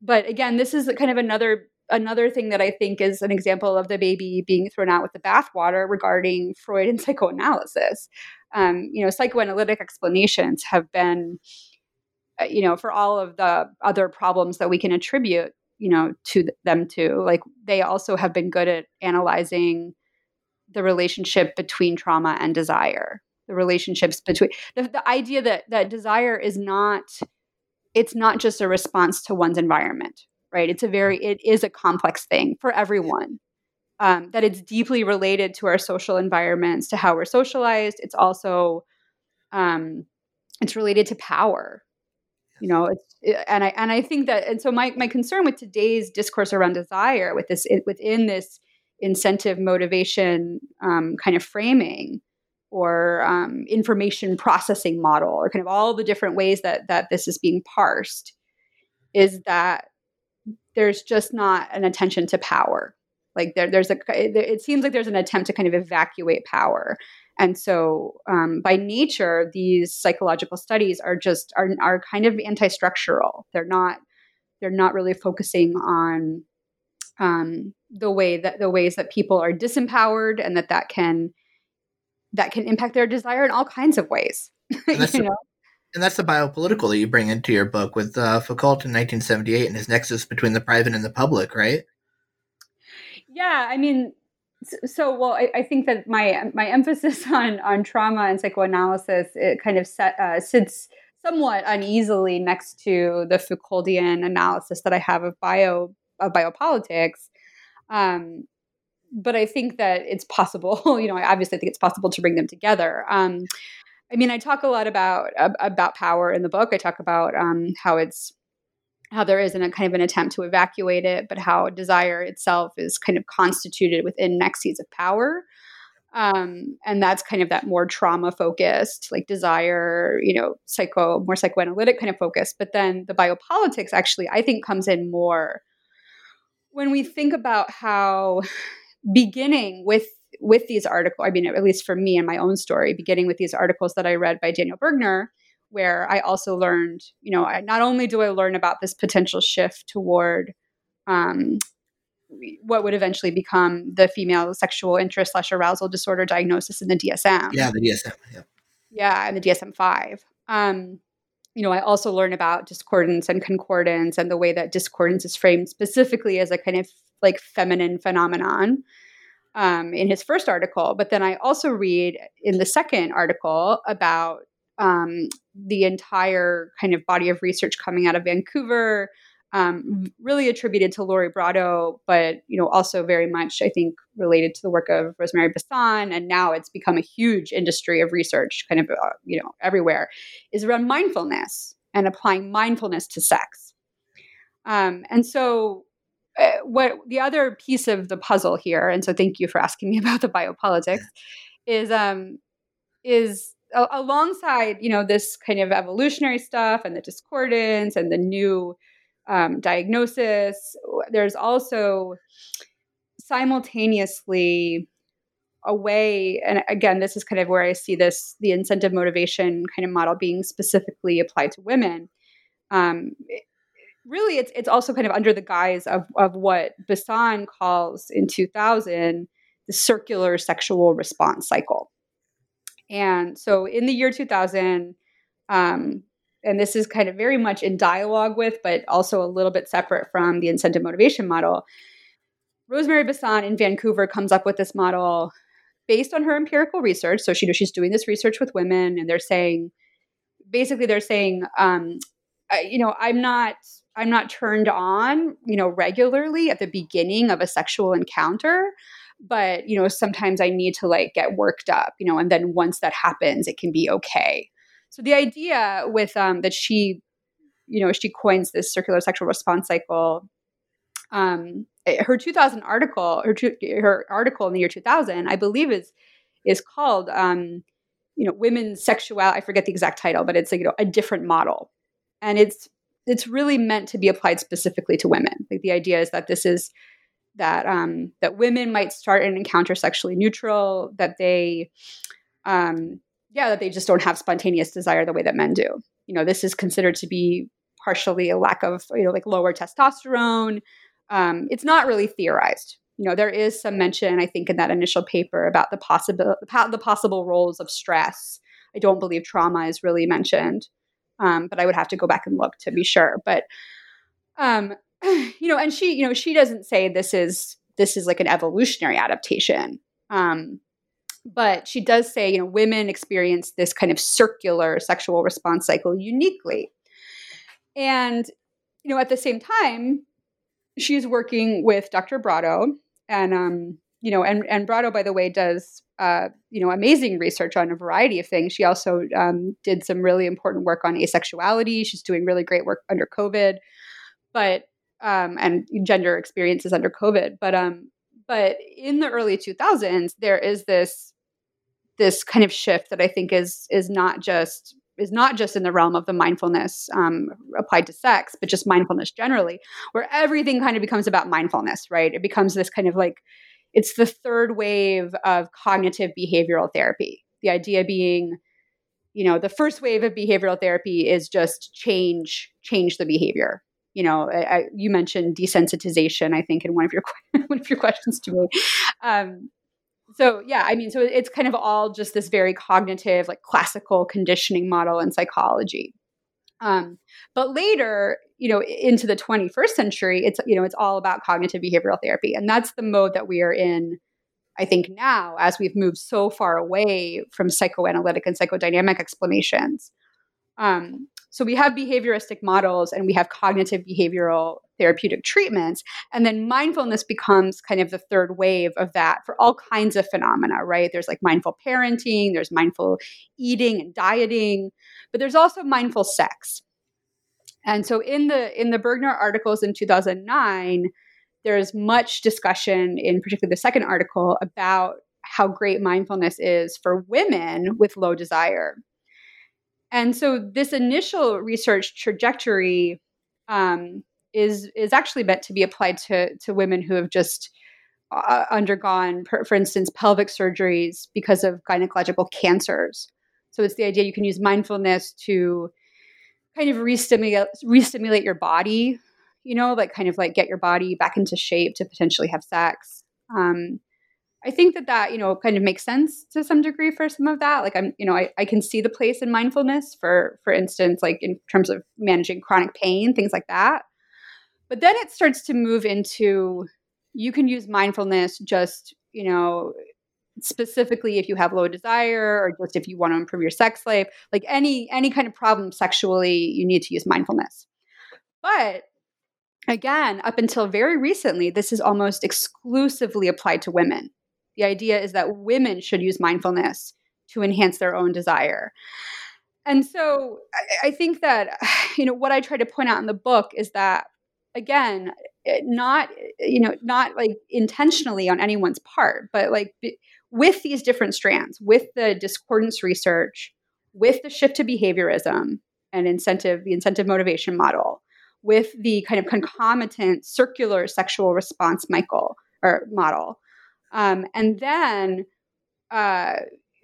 But again, this is kind of another another thing that I think is an example of the baby being thrown out with the bathwater regarding Freud and psychoanalysis. Um, you know, psychoanalytic explanations have been, uh, you know, for all of the other problems that we can attribute, you know, to them to, like they also have been good at analyzing the relationship between trauma and desire. The relationships between the, the idea that that desire is not it's not just a response to one's environment right? It's a very it is a complex thing for everyone um, that it's deeply related to our social environments to how we're socialized. It's also um, it's related to power you know it's and i and i think that and so my my concern with today's discourse around desire with this within this incentive motivation um, kind of framing or um, information processing model or kind of all the different ways that that this is being parsed is that there's just not an attention to power like there, there's a it seems like there's an attempt to kind of evacuate power and so um, by nature these psychological studies are just are, are kind of anti-structural they're not they're not really focusing on um, the way that the ways that people are disempowered and that that can that can impact their desire in all kinds of ways. <laughs>
And that's, the, and that's the biopolitical that you bring into your book with uh, Foucault in 1978 and his nexus between the private and the public, right?
Yeah, I mean, so well, I, I think that my my emphasis <laughs> on on trauma and psychoanalysis it kind of set, uh, sits somewhat uneasily next to the Foucauldian analysis that I have of bio of biopolitics. Um, but I think that it's possible. <laughs> You know, I obviously think it's possible to bring them together. Um, I mean, I talk a lot about about power in the book. I talk about um, how it's how there isn't a kind of an attempt to evacuate it, but how desire itself is kind of constituted within nexes of power. Um, and that's kind of that more trauma focused, like desire, you know, psycho, more psychoanalytic kind of focus. But then the biopolitics actually, I think, comes in more when we think about how beginning with with these articles, I mean, at least for me and my own story, beginning with these articles that I read by Daniel Bergner, where I also learned, you know, I, not only do I learn about this potential shift toward um, what would eventually become the female sexual interest slash arousal disorder diagnosis in the DSM.
Yeah, the DSM. Yeah.
Yeah, and the DSM five. Um, you know, I also learn about discordance and concordance and the way that discordance is framed specifically as a kind of like feminine phenomenon um, in his first article. But then I also read in the second article about um, the entire kind of body of research coming out of Vancouver um, really attributed to Lori Brotto, but you know also very much I think related to the work of Rosemary Basson, and now it's become a huge industry of research, kind of uh, you know everywhere, is around mindfulness and applying mindfulness to sex. Um, and so, uh, what the other piece of the puzzle here, and so thank you for asking me <laughs> about the biopolitics, is um, is alongside you know this kind of evolutionary stuff and the discordance and the new um, diagnosis. There's also simultaneously a way, and again, this is kind of where I see this the incentive motivation kind of model being specifically applied to women. Um, it, really, it's it's also kind of under the guise of of what Basson calls in 2000 the circular sexual response cycle. And so, in the year 2000, um, and this is kind of very much in dialogue with, but also a little bit separate from the incentive motivation model. Rosemary Basson in Vancouver comes up with this model based on her empirical research. So she, you know, she's doing this research with women, and they're saying, basically, they're saying, um, you know, I'm not, I'm not turned on, you know, regularly at the beginning of a sexual encounter, but you know, sometimes I need to like get worked up, you know, and then once that happens, it can be okay. So the idea with um, that she, you know, she coins this circular sexual response cycle. Um, eh, her 2000 article, her her article in the year 2000, I believe is is called, um, you know, women's sexuality. I forget the exact title, but it's like you know a different model, and it's it's really meant to be applied specifically to women. Like the idea is that this is that um, that women might start an encounter sexually neutral, that they um, yeah, that they just don't have spontaneous desire the way that men do. You know, this is considered to be partially a lack of, you know, like lower testosterone. Um, it's not really theorized. You know, there is some mention, I think, in that initial paper about the possible the possible roles of stress. I don't believe trauma is really mentioned, um, but I would have to go back and look to be sure. But um, <sighs> you know, and she, you know, she doesn't say this is this is like an evolutionary adaptation. Um, but she does say, you know, women experience this kind of circular sexual response cycle uniquely. And, you know, at the same time, she's working with Dr. Brotto and, um, you know, and, and Brotto, by the way, does, uh, you know, amazing research on a variety of things. She also um, did some really important work on asexuality. She's doing really great work under COVID, but, um, and gender experiences under COVID. But, um, but in the early 2000s, there is this this kind of shift that I think is is not just is not just in the realm of the mindfulness um, applied to sex, but just mindfulness generally, where everything kind of becomes about mindfulness, right? It becomes this kind of like it's the third wave of cognitive behavioral therapy. The idea being, you know, the first wave of behavioral therapy is just change change the behavior. You know, I, I, you mentioned desensitization. I think in one of your <laughs> one of your questions to me. Um, so yeah i mean so it's kind of all just this very cognitive like classical conditioning model in psychology um, but later you know into the 21st century it's you know it's all about cognitive behavioral therapy and that's the mode that we are in i think now as we've moved so far away from psychoanalytic and psychodynamic explanations um, so we have behavioristic models and we have cognitive behavioral therapeutic treatments. And then mindfulness becomes kind of the third wave of that for all kinds of phenomena, right? There's like mindful parenting, there's mindful eating and dieting, but there's also mindful sex. And so in the in the Bergner articles in 2009, there's much discussion in particularly the second article about how great mindfulness is for women with low desire. And so this initial research trajectory um, is is actually meant to be applied to to women who have just uh, undergone, per, for instance, pelvic surgeries because of gynecological cancers. So it's the idea you can use mindfulness to kind of re-stimulate, re-stimulate your body, you know, like kind of like get your body back into shape to potentially have sex. Um, I think that that, you know, kind of makes sense to some degree for some of that. Like I'm, you know, I, I can see the place in mindfulness for, for instance, like in terms of managing chronic pain, things like that. But then it starts to move into you can use mindfulness just, you know, specifically if you have low desire or just if you want to improve your sex life, like any any kind of problem sexually, you need to use mindfulness. But again, up until very recently, this is almost exclusively applied to women. The idea is that women should use mindfulness to enhance their own desire. And so I, I think that, <sighs> you know, what I try to point out in the book is that, again, not, you know, not like intentionally on anyone's part, but like with these different strands, with the discordance research, with the shift to behaviorism and incentive, the incentive motivation model, with the kind of concomitant circular sexual response Michael or model. Um, and then uh,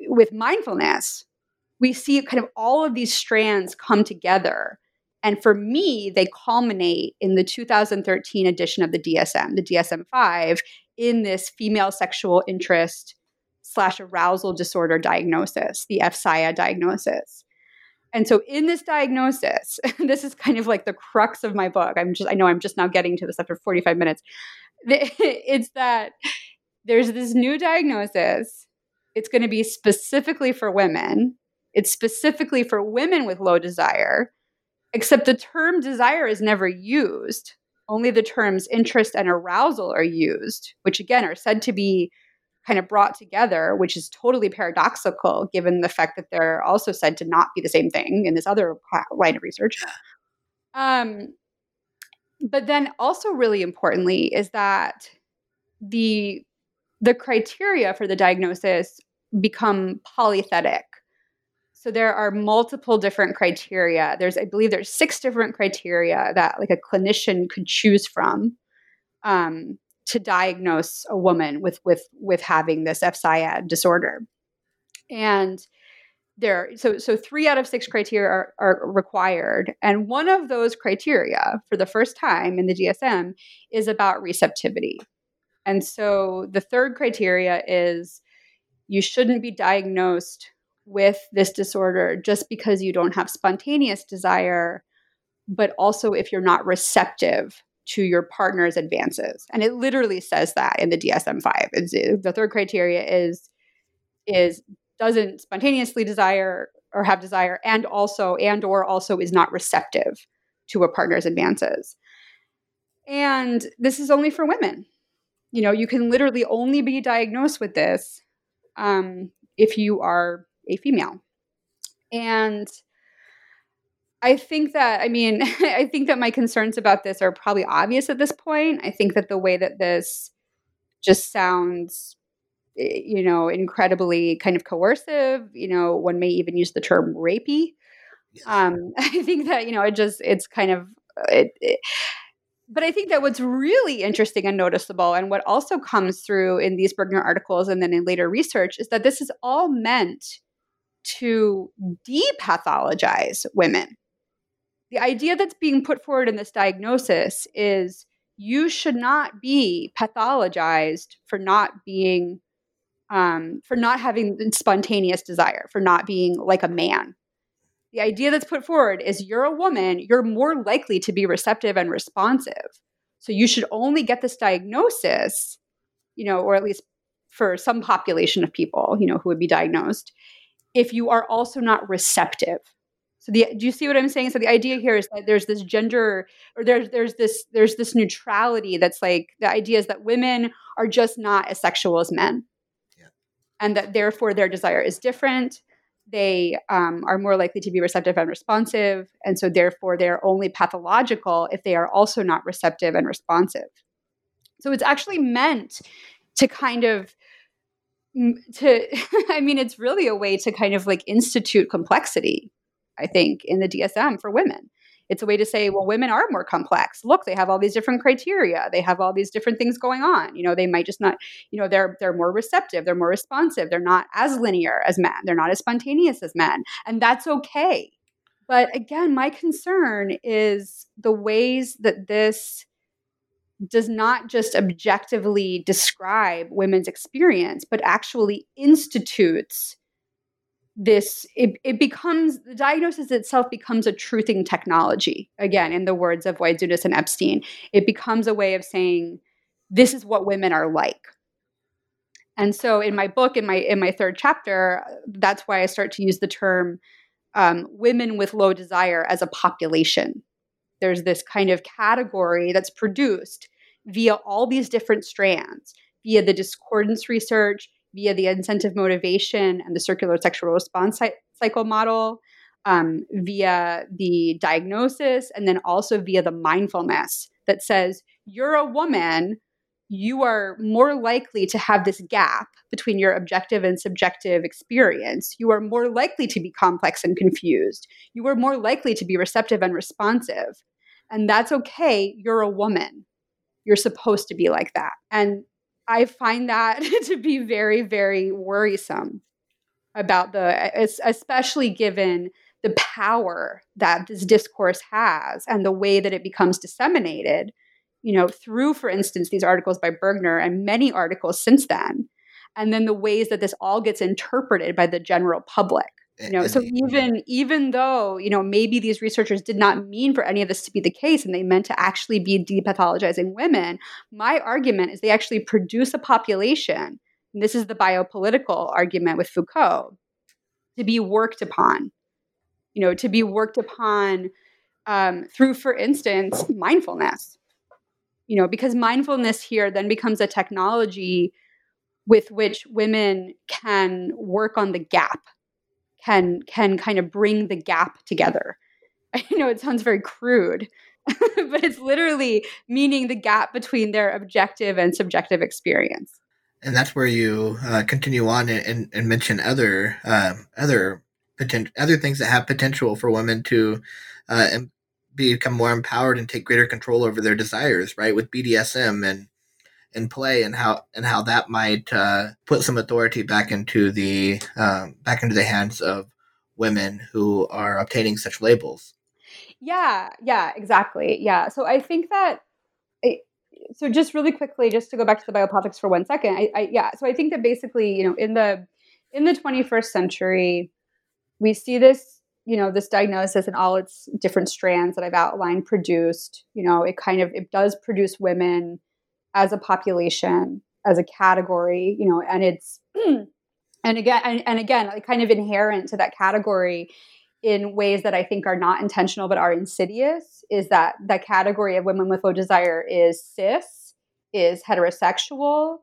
with mindfulness, we see kind of all of these strands come together. And for me, they culminate in the 2013 edition of the DSM, the DSM 5, in this female sexual interest slash arousal disorder diagnosis, the FSIA diagnosis. And so in this diagnosis, <laughs> this is kind of like the crux of my book. I'm just I know I'm just now getting to this after 45 minutes. <laughs> It's that there's this new diagnosis. It's going to be specifically for women. It's specifically for women with low desire, except the term desire is never used. Only the terms interest and arousal are used, which again are said to be kind of brought together, which is totally paradoxical given the fact that they're also said to not be the same thing in this other line of research. Um, but then also really importantly is that the the criteria for the diagnosis become polythetic. So there are multiple different criteria. There's, I believe, there's six different criteria that like a clinician could choose from. Um, to diagnose a woman with with with having this FSIAD disorder. And there so so 3 out of 6 criteria are, are required and one of those criteria for the first time in the DSM is about receptivity. And so the third criteria is you shouldn't be diagnosed with this disorder just because you don't have spontaneous desire, but also if you're not receptive to your partner's advances. And it literally says that in the DSM-5. The third criteria is is doesn't spontaneously desire or have desire and also and or also is not receptive to a partner's advances. And this is only for women. You know, you can literally only be diagnosed with this um, if you are a female. And I think that, I mean, <laughs> I think that my concerns about this are probably obvious at this point. I think that the way that this just sounds, eh, you know, incredibly kind of coercive, you know, one may even use the term rapey. Um, <laughs> I think that, you know, it just, it's kind of, it, it, but I think that what's really interesting and noticeable, and what also comes through in these Bergner articles and then in later research, is that this is all meant to depathologize women. The idea that's being put forward in this diagnosis is you should not be pathologized for not being um, for not having spontaneous desire for not being like a man the idea that's put forward is you're a woman you're more likely to be receptive and responsive so you should only get this diagnosis you know or at least for some population of people you know who would be diagnosed if you are also not receptive so the do you see what I'm saying? So the idea here is that there's this gender or there's there's this there's this neutrality that's like the idea is that women are just not as sexual as men. Yeah. And that therefore their desire is different. They um, are more likely to be receptive and responsive. And so therefore they're only pathological if they are also not receptive and responsive. So it's actually meant to kind of to <laughs> i mean it's really a way to kind of like institute complexity i think in the dsm for women it's a way to say well women are more complex. Look they have all these different criteria. They have all these different things going on. You know they might just not you know they're they're more receptive they're more responsive they're not as linear as men they're not as spontaneous as men and that's okay. But again my concern is the ways that this does not just objectively describe women's experience, but actually institutes this it, it becomes the diagnosis itself becomes a truthing technology again in the words of Waidzunas and Epstein. It becomes a way of saying this is what women are like. And so in my book in my in my third chapter that's why i start to use the term um, women with low desire as a population. There's this kind of category that's produced via all these different strands via the discordance research via the incentive motivation and the circular sexual response cycle model um, via the diagnosis and then also via the mindfulness that says you're a woman you are more likely to have this gap between your objective and subjective experience. You are more likely to be complex and confused. You are more likely to be receptive and responsive. And that's okay. You're a woman. You're supposed to be like that. And I find that <laughs> to be very, very worrisome about the, especially given the power that this discourse has and the way that it becomes disseminated, you know, through, for instance, these articles by Bergner and many articles since then. And then the ways that this all gets interpreted by the general public you know so even even though you know maybe these researchers did not mean for any of this to be the case and they meant to actually be depathologizing women my argument is they actually produce a population and this is the biopolitical argument with foucault to be worked upon. You know to be worked upon um, through for instance mindfulness. You know because mindfulness here then becomes a technology with which women can work on the gap can can kind of bring the gap together. <laughs> I know it sounds very crude, <laughs> but it's literally meaning the gap between their objective and subjective experience.
And that's where you uh, continue on and, and, and mention other um, other potential other things that have potential for women to uh, become more empowered and take greater control over their desires, right? With BDSM and in play and how and how that might uh, put some authority back into the um, back into the hands of women who are obtaining such labels.
Yeah, yeah, exactly. Yeah, so I think that. It, so just really quickly, just to go back to the biopolitics for one second, I, I yeah. So I think that basically, you know, in the in the 21st century, we see this you know this diagnosis and all its different strands that i've outlined produced you know it kind of it does produce women as a population, as a category, you know, and it's <clears throat> and again and, and again, like kind of inherent to that category in ways that I think are not intentional but are insidious is that the category of women with low desire is cis, is heterosexual,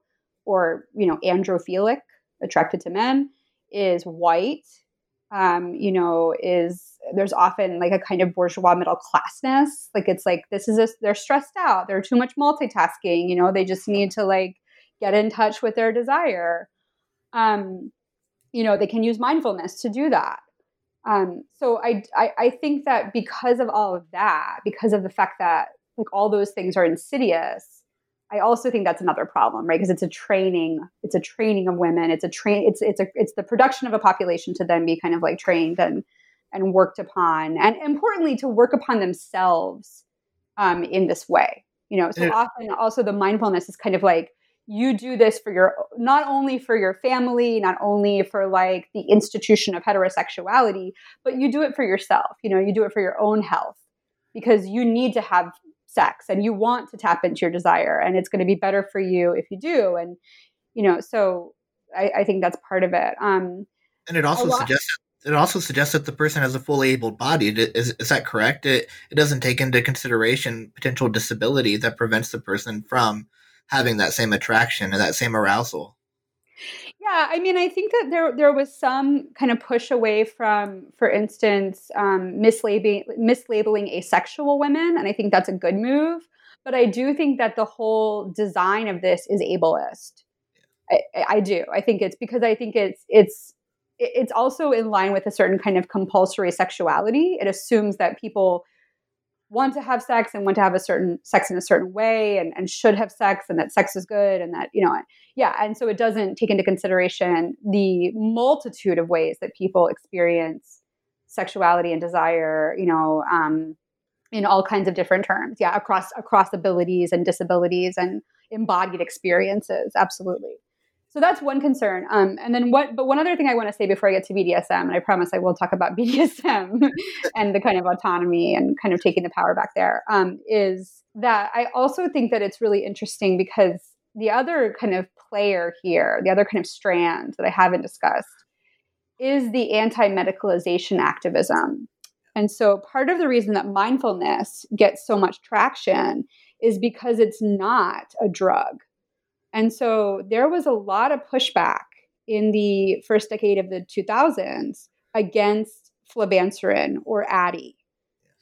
or you know, androphilic, attracted to men, is white, um, you know, is there's often like a kind of bourgeois middle classness. Like it's like this is a, they're stressed out. They're too much multitasking. You know, they just need to like get in touch with their desire. Um, you know, they can use mindfulness to do that. Um, so I, I I think that because of all of that, because of the fact that like all those things are insidious, I also think that's another problem, right? Because it's a training, it's a training of women. It's a train, it's it's a it's the production of a population to then be kind of like trained and and worked upon, and importantly, to work upon themselves um, in this way. You know, so yeah. often also the mindfulness is kind of like you do this for your not only for your family, not only for like the institution of heterosexuality, but you do it for yourself. You know, you do it for your own health because you need to have sex and you want to tap into your desire and it's going to be better for you if you do and you know so i, I think that's part of it um
and it also suggests it also suggests that the person has a fully able body. Is, is that correct? It, it doesn't take into consideration potential disability that prevents the person from having that same attraction and that same arousal.
Yeah, I mean, I think that there there was some kind of push away from, for instance, um, mislabeling mislabeling asexual women, and I think that's a good move. But I do think that the whole design of this is ableist I, I do. I think it's because I think it's it's it's also in line with a certain kind of compulsory sexuality. It assumes that people want to have sex and want to have a certain sex in a certain way and, and should have sex and that sex is good and that, you know, yeah. And so it doesn't take into consideration the multitude of ways that people experience sexuality and desire, you know, um, in all kinds of different terms. Yeah, across across abilities and disabilities and embodied experiences. Absolutely. So that's one concern. Um, and then what? But one other thing I want to say before I get to BDSM, and I promise I will talk about <laughs> BDSM <laughs> and the kind of autonomy and kind of taking the power back there, um, is that I also think that it's really interesting because the other kind of player here, the other kind of strand that I haven't discussed, is the anti-medicalization activism. And so part of the reason that mindfulness gets so much traction is because it's not a drug and so there was a lot of pushback in the first decade of the 2000s against flibanserin or Addyi,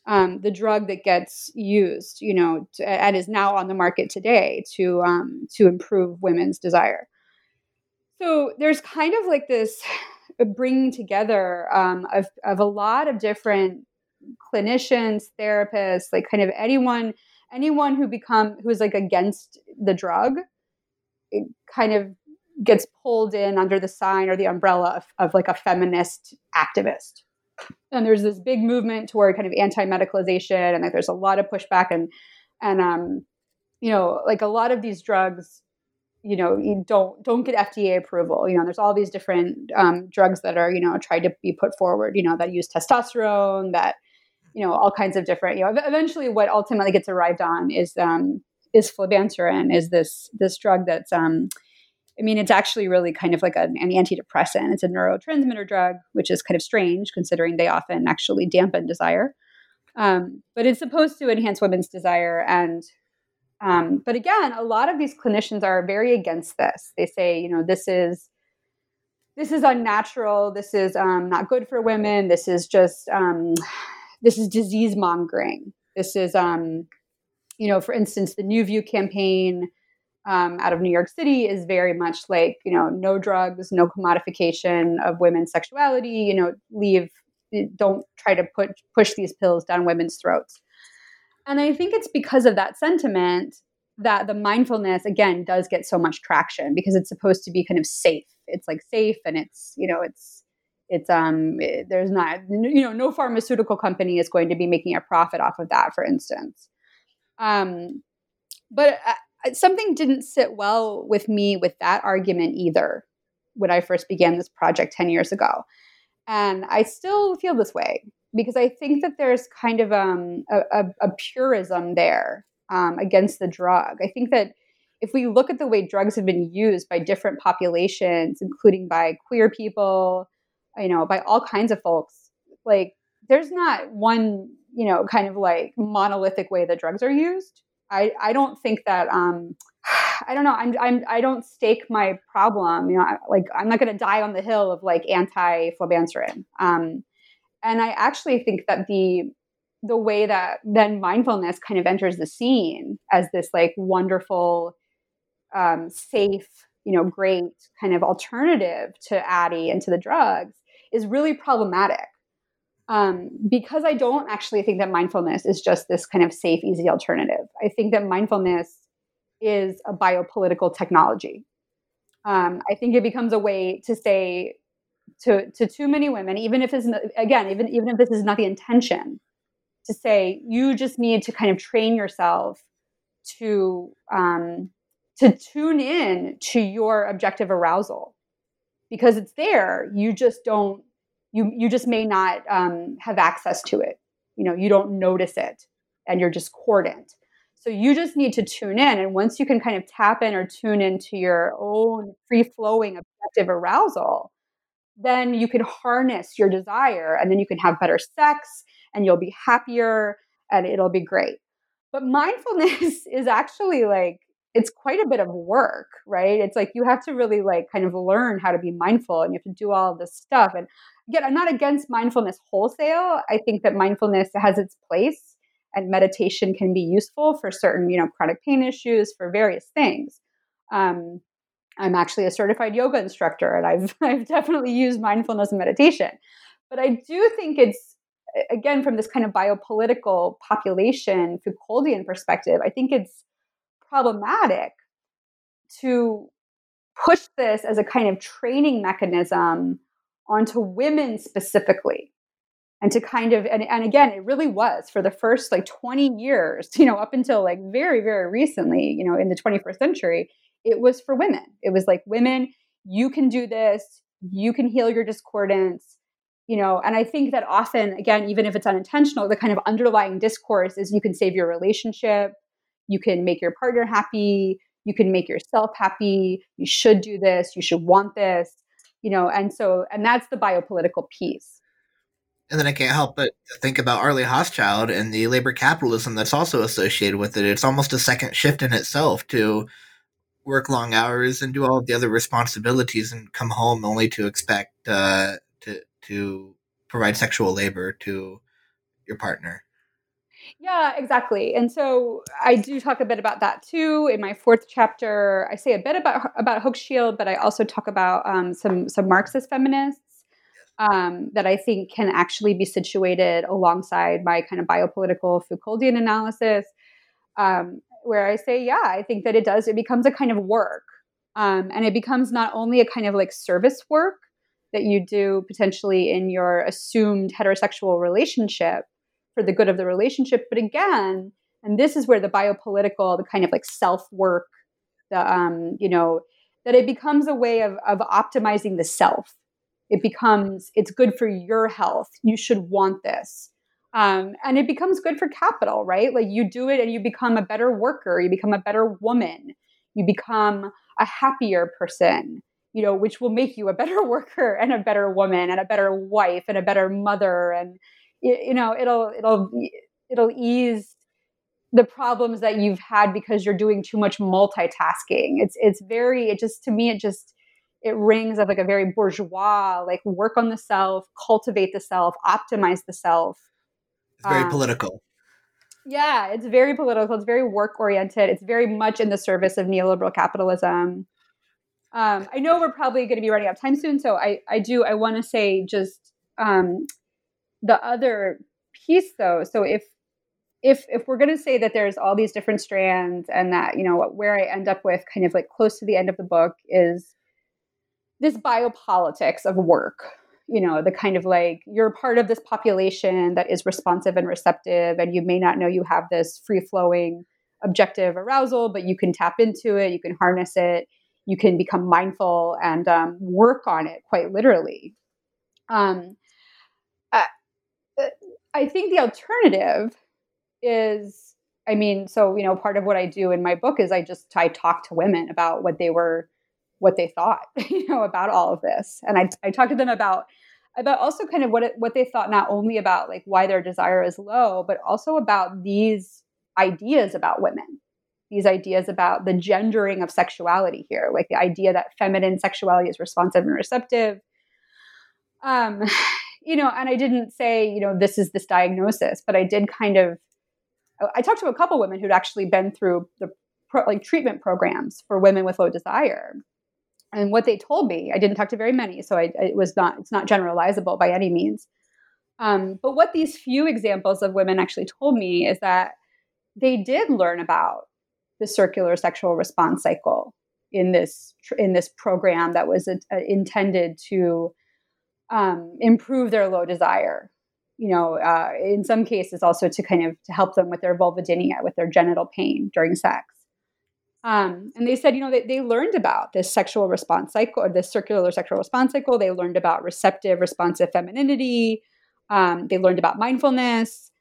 um, the drug that gets used, you know, to, and is now on the market today to um, to improve women's desire. So there's kind of like this <sighs> bringing together um, of of a lot of different clinicians, therapists, like kind of anyone anyone who become who's like against the drug kind of gets pulled in under the sign or the umbrella of, of like a feminist activist. And there's this big movement toward kind of anti-medicalization, and like there's a lot of pushback and and um, you know, like a lot of these drugs, you know, you don't don't get FDA approval. You know, there's all these different um, drugs that are you know tried to be put forward. You know, that use testosterone, that you know all kinds of different. You know, eventually, what ultimately gets arrived on is um, is flibanserin is this this drug that's um I mean, it's actually really kind of like an, an, antidepressant. It's a neurotransmitter drug, which is kind of strange considering they often actually dampen desire. Um, but it's supposed to enhance women's desire. And, um, but again, a lot of these clinicians are very against this. They say, you know, this is, this is unnatural. This is um, not good for women. This is just, um, this is disease mongering. This is, um, you know, for instance, the New View campaign um, out of New York City is very much like, you know, no drugs, no commodification of women's sexuality, you know, leave, don't try to put, push these pills down women's throats. And I think it's because of that sentiment that the mindfulness, again, does get so much traction because it's supposed to be kind of safe. It's like safe and it's, you know, it's, it's um it, there's not you know no pharmaceutical company is going to be making a profit off of that for instance um, but uh, something didn't sit well with me with that argument either when I first began this project 10 years ago. And I still feel this way because I think that there's kind of um, a, a, a, purism there um, against the drug. I think that if we look at the way drugs have been used by different populations, including by queer people, you know, by all kinds of folks, like there's not one you know, kind of like monolithic way that drugs are used. I, I don't think that um, <sighs> I don't know. I'm, I'm I don't stake my problem. You know, like I'm not going to die on the hill of like anti-flibanserin. Um, and I actually think that the the way that then mindfulness kind of enters the scene as this like wonderful, um, safe, you know, great kind of alternative to Addyi and to the drugs is really problematic um, because I don't actually think that mindfulness is just this kind of safe, easy alternative. I think that mindfulness is a biopolitical technology. Um, I think it becomes a way to say to to too many women, even if it's again, even even if this is not the intention, to say you just need to kind of train yourself to um, to tune in to your objective arousal because it's there. You just don't you you just may not um, have access to it. You know, you don't notice it, and you're just discordant. So you just need to tune in, and once you can kind of tap in or tune into your own free flowing objective arousal, then you can harness your desire, and then you can have better sex, and you'll be happier, and it'll be great. But mindfulness <laughs> is actually like it's quite a bit of work, right? It's like you have to really like kind of learn how to be mindful and you have to do all this stuff. And again, I'm not against mindfulness wholesale. I think that mindfulness has its place and meditation can be useful for certain, you know, chronic pain issues, for various things. Um, I'm actually a certified yoga instructor, and I've <laughs> I've definitely used mindfulness and meditation. But I do think it's again from this kind of biopolitical population Foucauldian perspective. I think it's problematic to push this as a kind of training mechanism onto women specifically. And to kind of and, and again it really was for the first like 20 years <laughs> you know up until like very very recently you know in the 21st century it was for women. It was like women you can do this. You can heal your discordance. You know and i think that often again even if it's unintentional the kind of underlying discourse is you can save your relationship you can make your partner happy you can make yourself happy you should do this you should want this you know and so and that's the biopolitical piece
and then I can't help but think about Arlie Hochschild and the labor capitalism that's also associated with it. It's almost a second shift in itself to work long hours and do all the other responsibilities and come home only to expect uh, to to provide sexual labor to your partner.
Yeah, exactly. And so I do talk a bit about that too in my fourth chapter. I say a bit about about Hochschild, but I also talk about um, some some Marxist feminists um, that I think can actually be situated alongside my kind of biopolitical Foucauldian analysis, um, where I say, yeah, I think that it does, it becomes a kind of work. Um, and it becomes not only a kind of like service work that you do potentially in your assumed heterosexual relationship for the good of the relationship, but again, and this is where the biopolitical, the kind of like self work, the, um, you know, that it becomes a way of, of optimizing the self. It becomes it's good for your health. You should want this. Um, and it becomes good for capital right? Like you do it and you become a better worker. You become a better woman. You become a happier person you know which will make you a better <laughs> worker and a better woman and a better wife and a better mother and you know it'll it'll it'll ease the problems that you've had because you're doing too much multitasking it's it's very it just to me it just it rings of like a very bourgeois, like work on the self, cultivate the self, optimize the self.
It's very um, political.
Yeah, it's very political. It's very work oriented. It's very much in the service of neoliberal capitalism. Um, I know we're probably going to be running out of time soon, so I, I do I want to say just um, the other piece though. So if if if we're going to say that there's all these different strands and that you know where I end up with kind of like close to the end of the book is this biopolitics of work you know the kind of like you're part of this population that is responsive and receptive and you may not know you have this free flowing objective arousal but you can tap into it you can harness it you can become mindful and um, work on it quite literally um, I think the alternative is i mean so you know part of what i do in my book is i just i talk to women about what they were what they thought, <laughs> you know, about all of this. And I, I talked to them about about also kind of what it, what they thought not only about like why their desire is low, but also about these ideas about women, these ideas about the gendering of sexuality here, like the idea that feminine sexuality is responsive and receptive. Um, you know, and I didn't say, you know, this is this diagnosis, but I did kind of I talked to a couple women who'd actually been through the pro, like treatment programs for women with low desire. And what they told me i didn't talk to very many so I, it was not it's not generalizable by any means. Um, but what these few examples of women actually told me is that they did learn about the circular sexual response cycle in this in this program that was uh, intended to um, improve their low desire you know uh, in some cases also to kind of to help them with their vulvodynia with their genital pain during sex um, and they said, you know, they, they learned about this sexual response cycle or this circular sexual response cycle. They learned about receptive, responsive femininity. Um, they learned about mindfulness.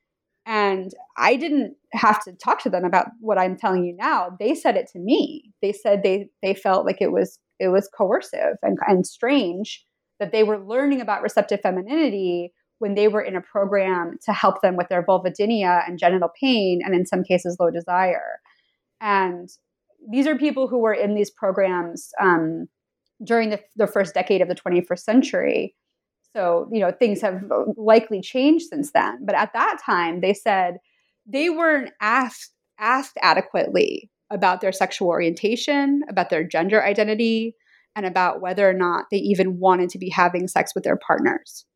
And I didn't have to talk to them about what I'm telling you now. They said it to me. They said they they felt like it was it was coercive and, and strange that they were learning about receptive femininity when they were in a program to help them with their vulvodynia and genital pain and in some cases low desire. And these are people who were in these programs um, during the, the first decade of the 21st century. So, you know, things have likely changed since then. But at that time, they said they weren't asked asked adequately about their sexual orientation, about their gender identity, and about whether or not they even wanted to be having sex with their partners.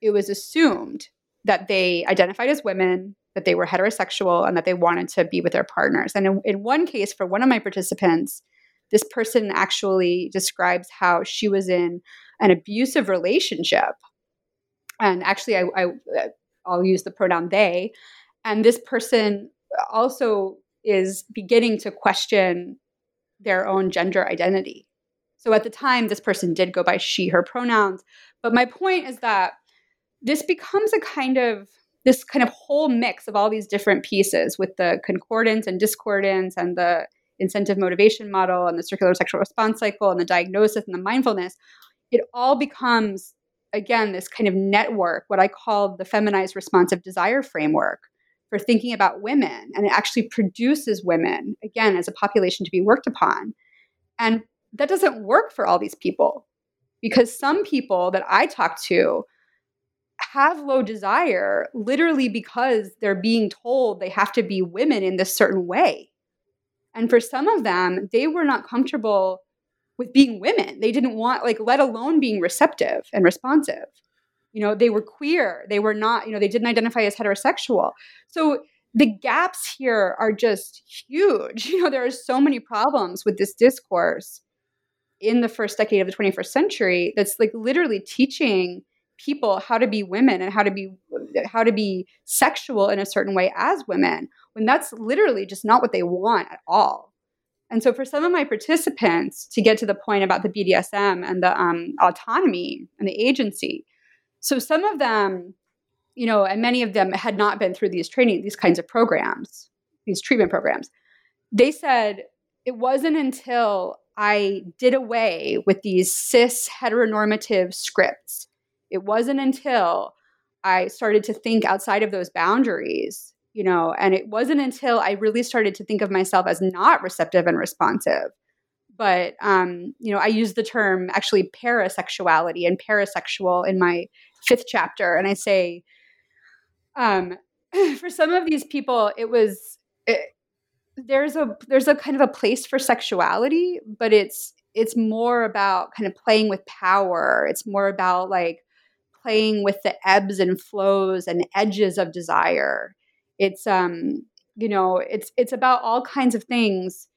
It was assumed that they identified as women, that they were heterosexual, and that they wanted to be with their partners. And in, in one case, for one of my participants, this person actually describes how she was in an abusive relationship. And actually, I, I, I'll use the pronoun they. And this person also is beginning to question their own gender identity. So at the time, this person did go by she, her pronouns. But my point is that this becomes a kind of this kind of whole mix of all these different pieces with the concordance and discordance and the incentive motivation model and the circular sexual response cycle and the diagnosis and the mindfulness. It all becomes, again, this kind of network, what I call the feminized responsive desire framework for thinking about women. And it actually produces women, again, as a population to be worked upon. And that doesn't work for all these people because some people that I talk to have low desire literally because they're being told they have to be women in this certain way. And for some of them, they were not comfortable with being women. They didn't want, like, let alone being receptive and responsive. You know, they were queer. They were not, you know, they didn't identify as heterosexual. So the gaps here are just huge. <laughs> You know, there are so many problems with this discourse in the first decade of the 21st century that's like literally teaching people how to be women and how to be how to be sexual in a certain way as women when that's literally just not what they want at all. And so for some of my participants to get to the point about the bdsm and the um, autonomy and the agency so some of them you know and many of them had not been through these training these kinds of programs these treatment programs. They said it wasn't until I did away with these cis heteronormative scripts. It wasn't until I started to think outside of those boundaries, you know, and it wasn't until I really started to think of myself as not receptive and responsive. But, um, you know, I use the term actually parasexuality and parasexual in my fifth chapter. And I say, um, <laughs> for some of these people, it was, there's a there's a kind of a place for sexuality, but it's it's more about kind of playing with power. It's more about like playing with the ebbs and flows and edges of desire. It's um you know, it's it's about all kinds of things,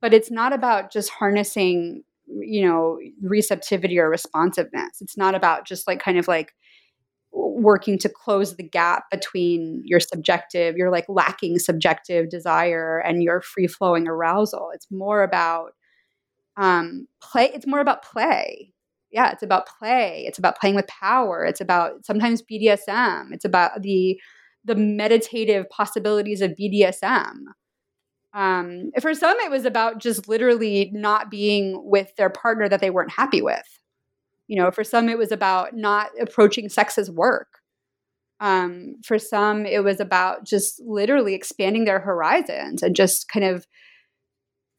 but it's not about just harnessing you know receptivity or responsiveness. It's not about just like kind of like working to close the gap between your subjective, your like lacking subjective desire and your free flowing arousal. It's more about um, play. It's more about play. Yeah, it's about play. It's about playing with power. It's about sometimes BDSM. It's about the the meditative possibilities of BDSM. Um, for some, it was about just literally not being with their partner that they weren't happy with. You know, for some, it was about not approaching sex as work. Um, for some, it was about just literally expanding their horizons and just kind of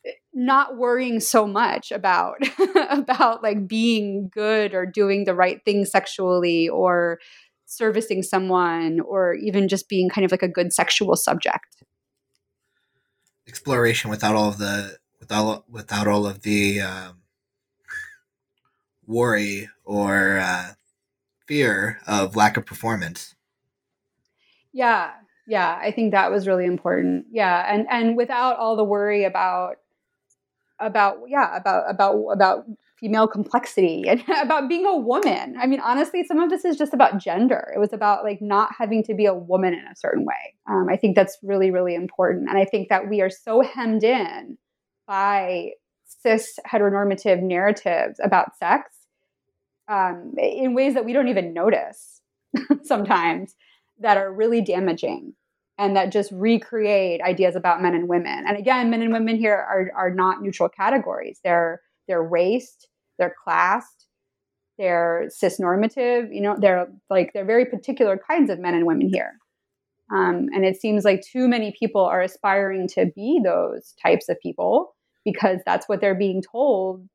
eh, not worrying so much about <laughs> about like being good or doing the right thing sexually or servicing someone or even just being kind of like a good sexual subject
exploration without all of the without without all of the um, worry or uh, fear of lack of performance.
Yeah, yeah, I think that was really important. Yeah, and and without all the worry about about yeah about about about female complexity <laughs> and about being a woman. I mean, honestly, some of this is just about gender. It was about like not having to be a woman in a certain way. Um, I think that's really really important, and I think that we are so hemmed in by cis heteronormative narratives about sex um, in ways that we don't even notice <laughs> sometimes that are really damaging and that just recreate ideas about men and women. And again, men and women here are, are not neutral categories. They're they're raced, they're classed, they're cisnormative. You know, they're like they're very particular kinds of men and women here. Um, and it seems like too many people are aspiring to be those types of people because that's what they're being told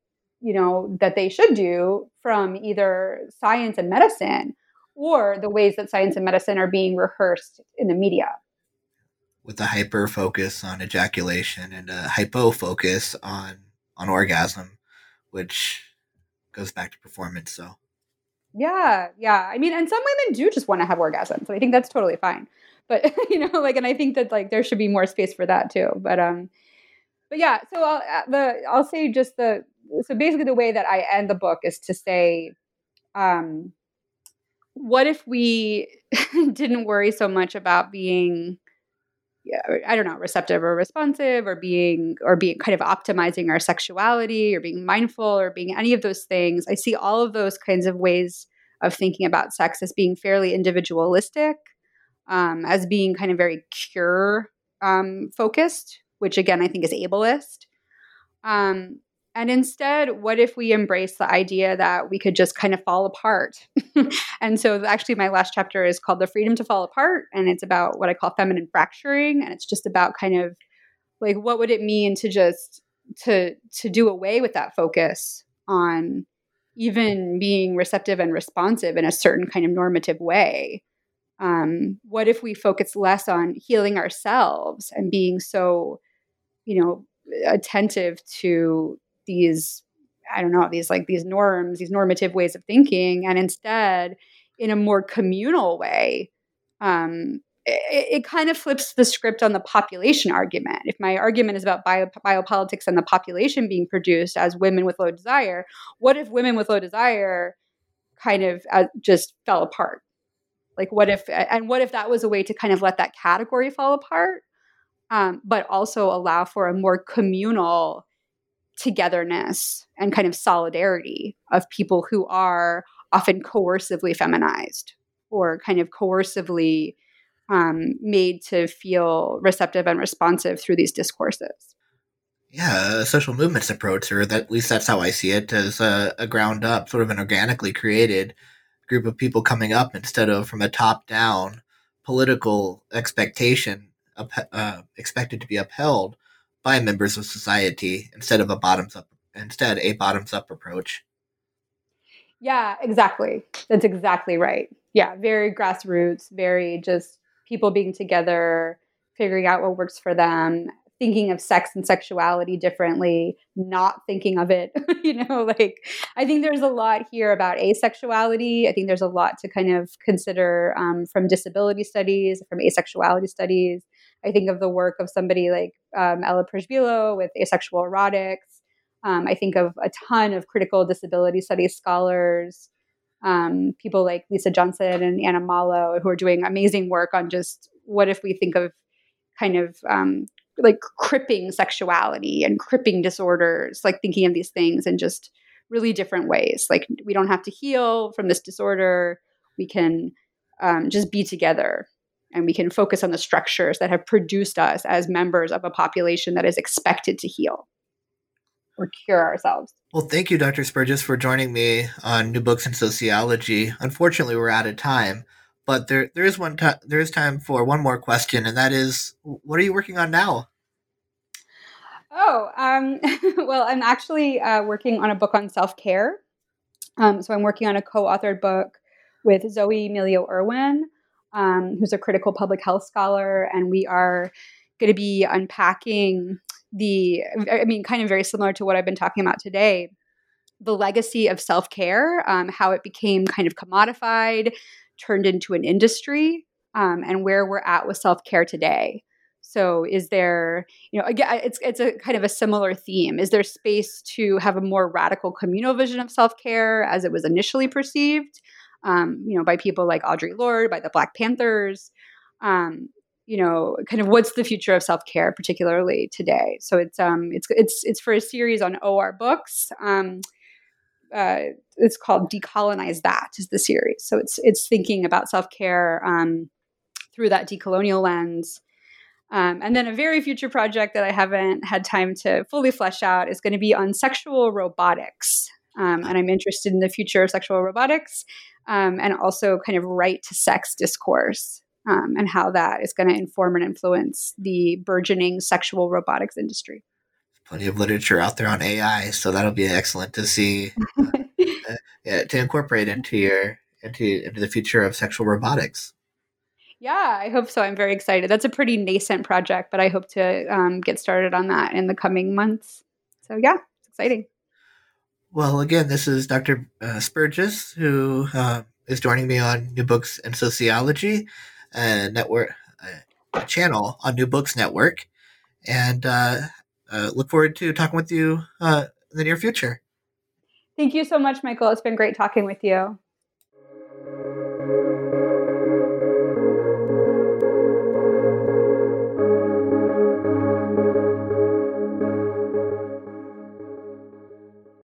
you know that they should do from either science and medicine or the ways that science and medicine are being rehearsed in the media
with a hyper focus on ejaculation and a hypo focus on on orgasm, which goes back to performance. So
yeah, yeah. I mean, and some women do just want to have orgasms. So I think that's totally fine. But <laughs> you know, like, and I think that like there should be more space for that too. But um, but yeah. So I'll uh, the I'll say just the so basically the way that I end the book is to say, um, what if we <laughs> didn't worry so much about being yeah, I don't know, receptive or responsive or being or being kind of optimizing our sexuality or being mindful or being any of those things. I see all of those kinds of ways of thinking about sex as being fairly individualistic, um, as being kind of very cure um, focused, which again I think is ableist. Um, and instead, what if we embrace the idea that we could just kind of fall apart? <laughs> and so, actually, my last chapter is called The Freedom to Fall Apart. And it's about what I call feminine fracturing. And it's just about kind of like what would it mean to just to to do away with that focus on even being receptive and responsive in a certain kind of normative way um, what if we focus less on healing ourselves and being so you know attentive to these I don't know, these like these norms, these normative ways of thinking, and instead, in a more communal way, um, it, it, kind of flips the script on the population argument. If my argument is about bio, biopolitics and the population being produced as women with low desire, what if women with low desire kind of uh, just fell apart? Like, what if, and what if that was a way to kind of let that category fall apart, um, but also allow for a more communal togetherness and kind of solidarity of people who are often coercively feminized or kind of coercively um, made to feel receptive and responsive through these discourses.
Yeah, a social movements approach, or at least that's how I see it, as a, a ground up, sort of an organically created group of people coming up instead of from a top down political expectation uh, expected to be upheld by members of society instead of a bottoms up instead a bottoms up approach.
Yeah, exactly. That's exactly right. Yeah, very grassroots, very just people being together, figuring out what works for them, thinking of sex and sexuality differently, not thinking of it, <laughs> you know, like I think there's a lot here about asexuality. I think there's a lot to kind of consider um, from disability studies, from asexuality studies. I think of the work of somebody like um, Ella Przybylo with asexual erotics. Um, I think of a ton of critical disability studies scholars, um, people like Lisa Johnson and Anna Mollow, who are doing amazing work on just what if we think of kind of um, like cripping sexuality and cripping disorders, like thinking of these things in just really different ways. Like we don't have to heal from this disorder. We can um, just be together and we can focus on the structures that have produced us as members of a population that is expected to heal or cure ourselves.
Well, thank you, Dr. Spurgas, for joining me on New Books in Sociology. Unfortunately, we're out of time, but there there is one time there is time for one more question, and that is, what are you working on now?
Oh, um, <laughs> well, I'm actually uh, working on a book on self care. Um, so I'm working on a co-authored book with Zoe Meleo-Erwin um, who's a critical public health scholar, and we are going to be unpacking the, I mean, kind of very similar to what I've been talking about today, the legacy of self care, um, how it became kind of commodified, turned into an industry, um, and where we're at with self care today. So, is there, you know, again, it's it's a kind of a similar theme. Is there space to have a more radical communal vision of self care as it was initially perceived? Um, you know, by people like Audre Lorde, by the Black Panthers. Um, you know, kind of what's the future of self care, particularly today. So it's um, it's it's it's for a series on OR books. Um, uh, it's called Decolonize That is the series. So it's it's thinking about self care um, through that decolonial lens. Um, and then a very future project that I haven't had time to fully flesh out is going to be on sexual robotics. Um, and I'm interested in the future of sexual robotics um, and also kind of right to sex discourse um, and how that is going to inform and influence the burgeoning sexual robotics industry.
Plenty of literature out there on AI, so that'll be excellent to see, <laughs> uh, yeah, to incorporate into your into into the future of sexual robotics.
Yeah, I hope so. I'm very excited. That's a pretty nascent project, but I hope to um, get started on that in the coming months. So, yeah, it's exciting.
Well, again, this is Dr. Uh, Spurgas, who uh, is joining me on New Books and Sociology, a network, channel on New Books Network, and uh, uh look forward to talking with you uh, in the near future.
Thank you so much, Michael. It's been great talking with you.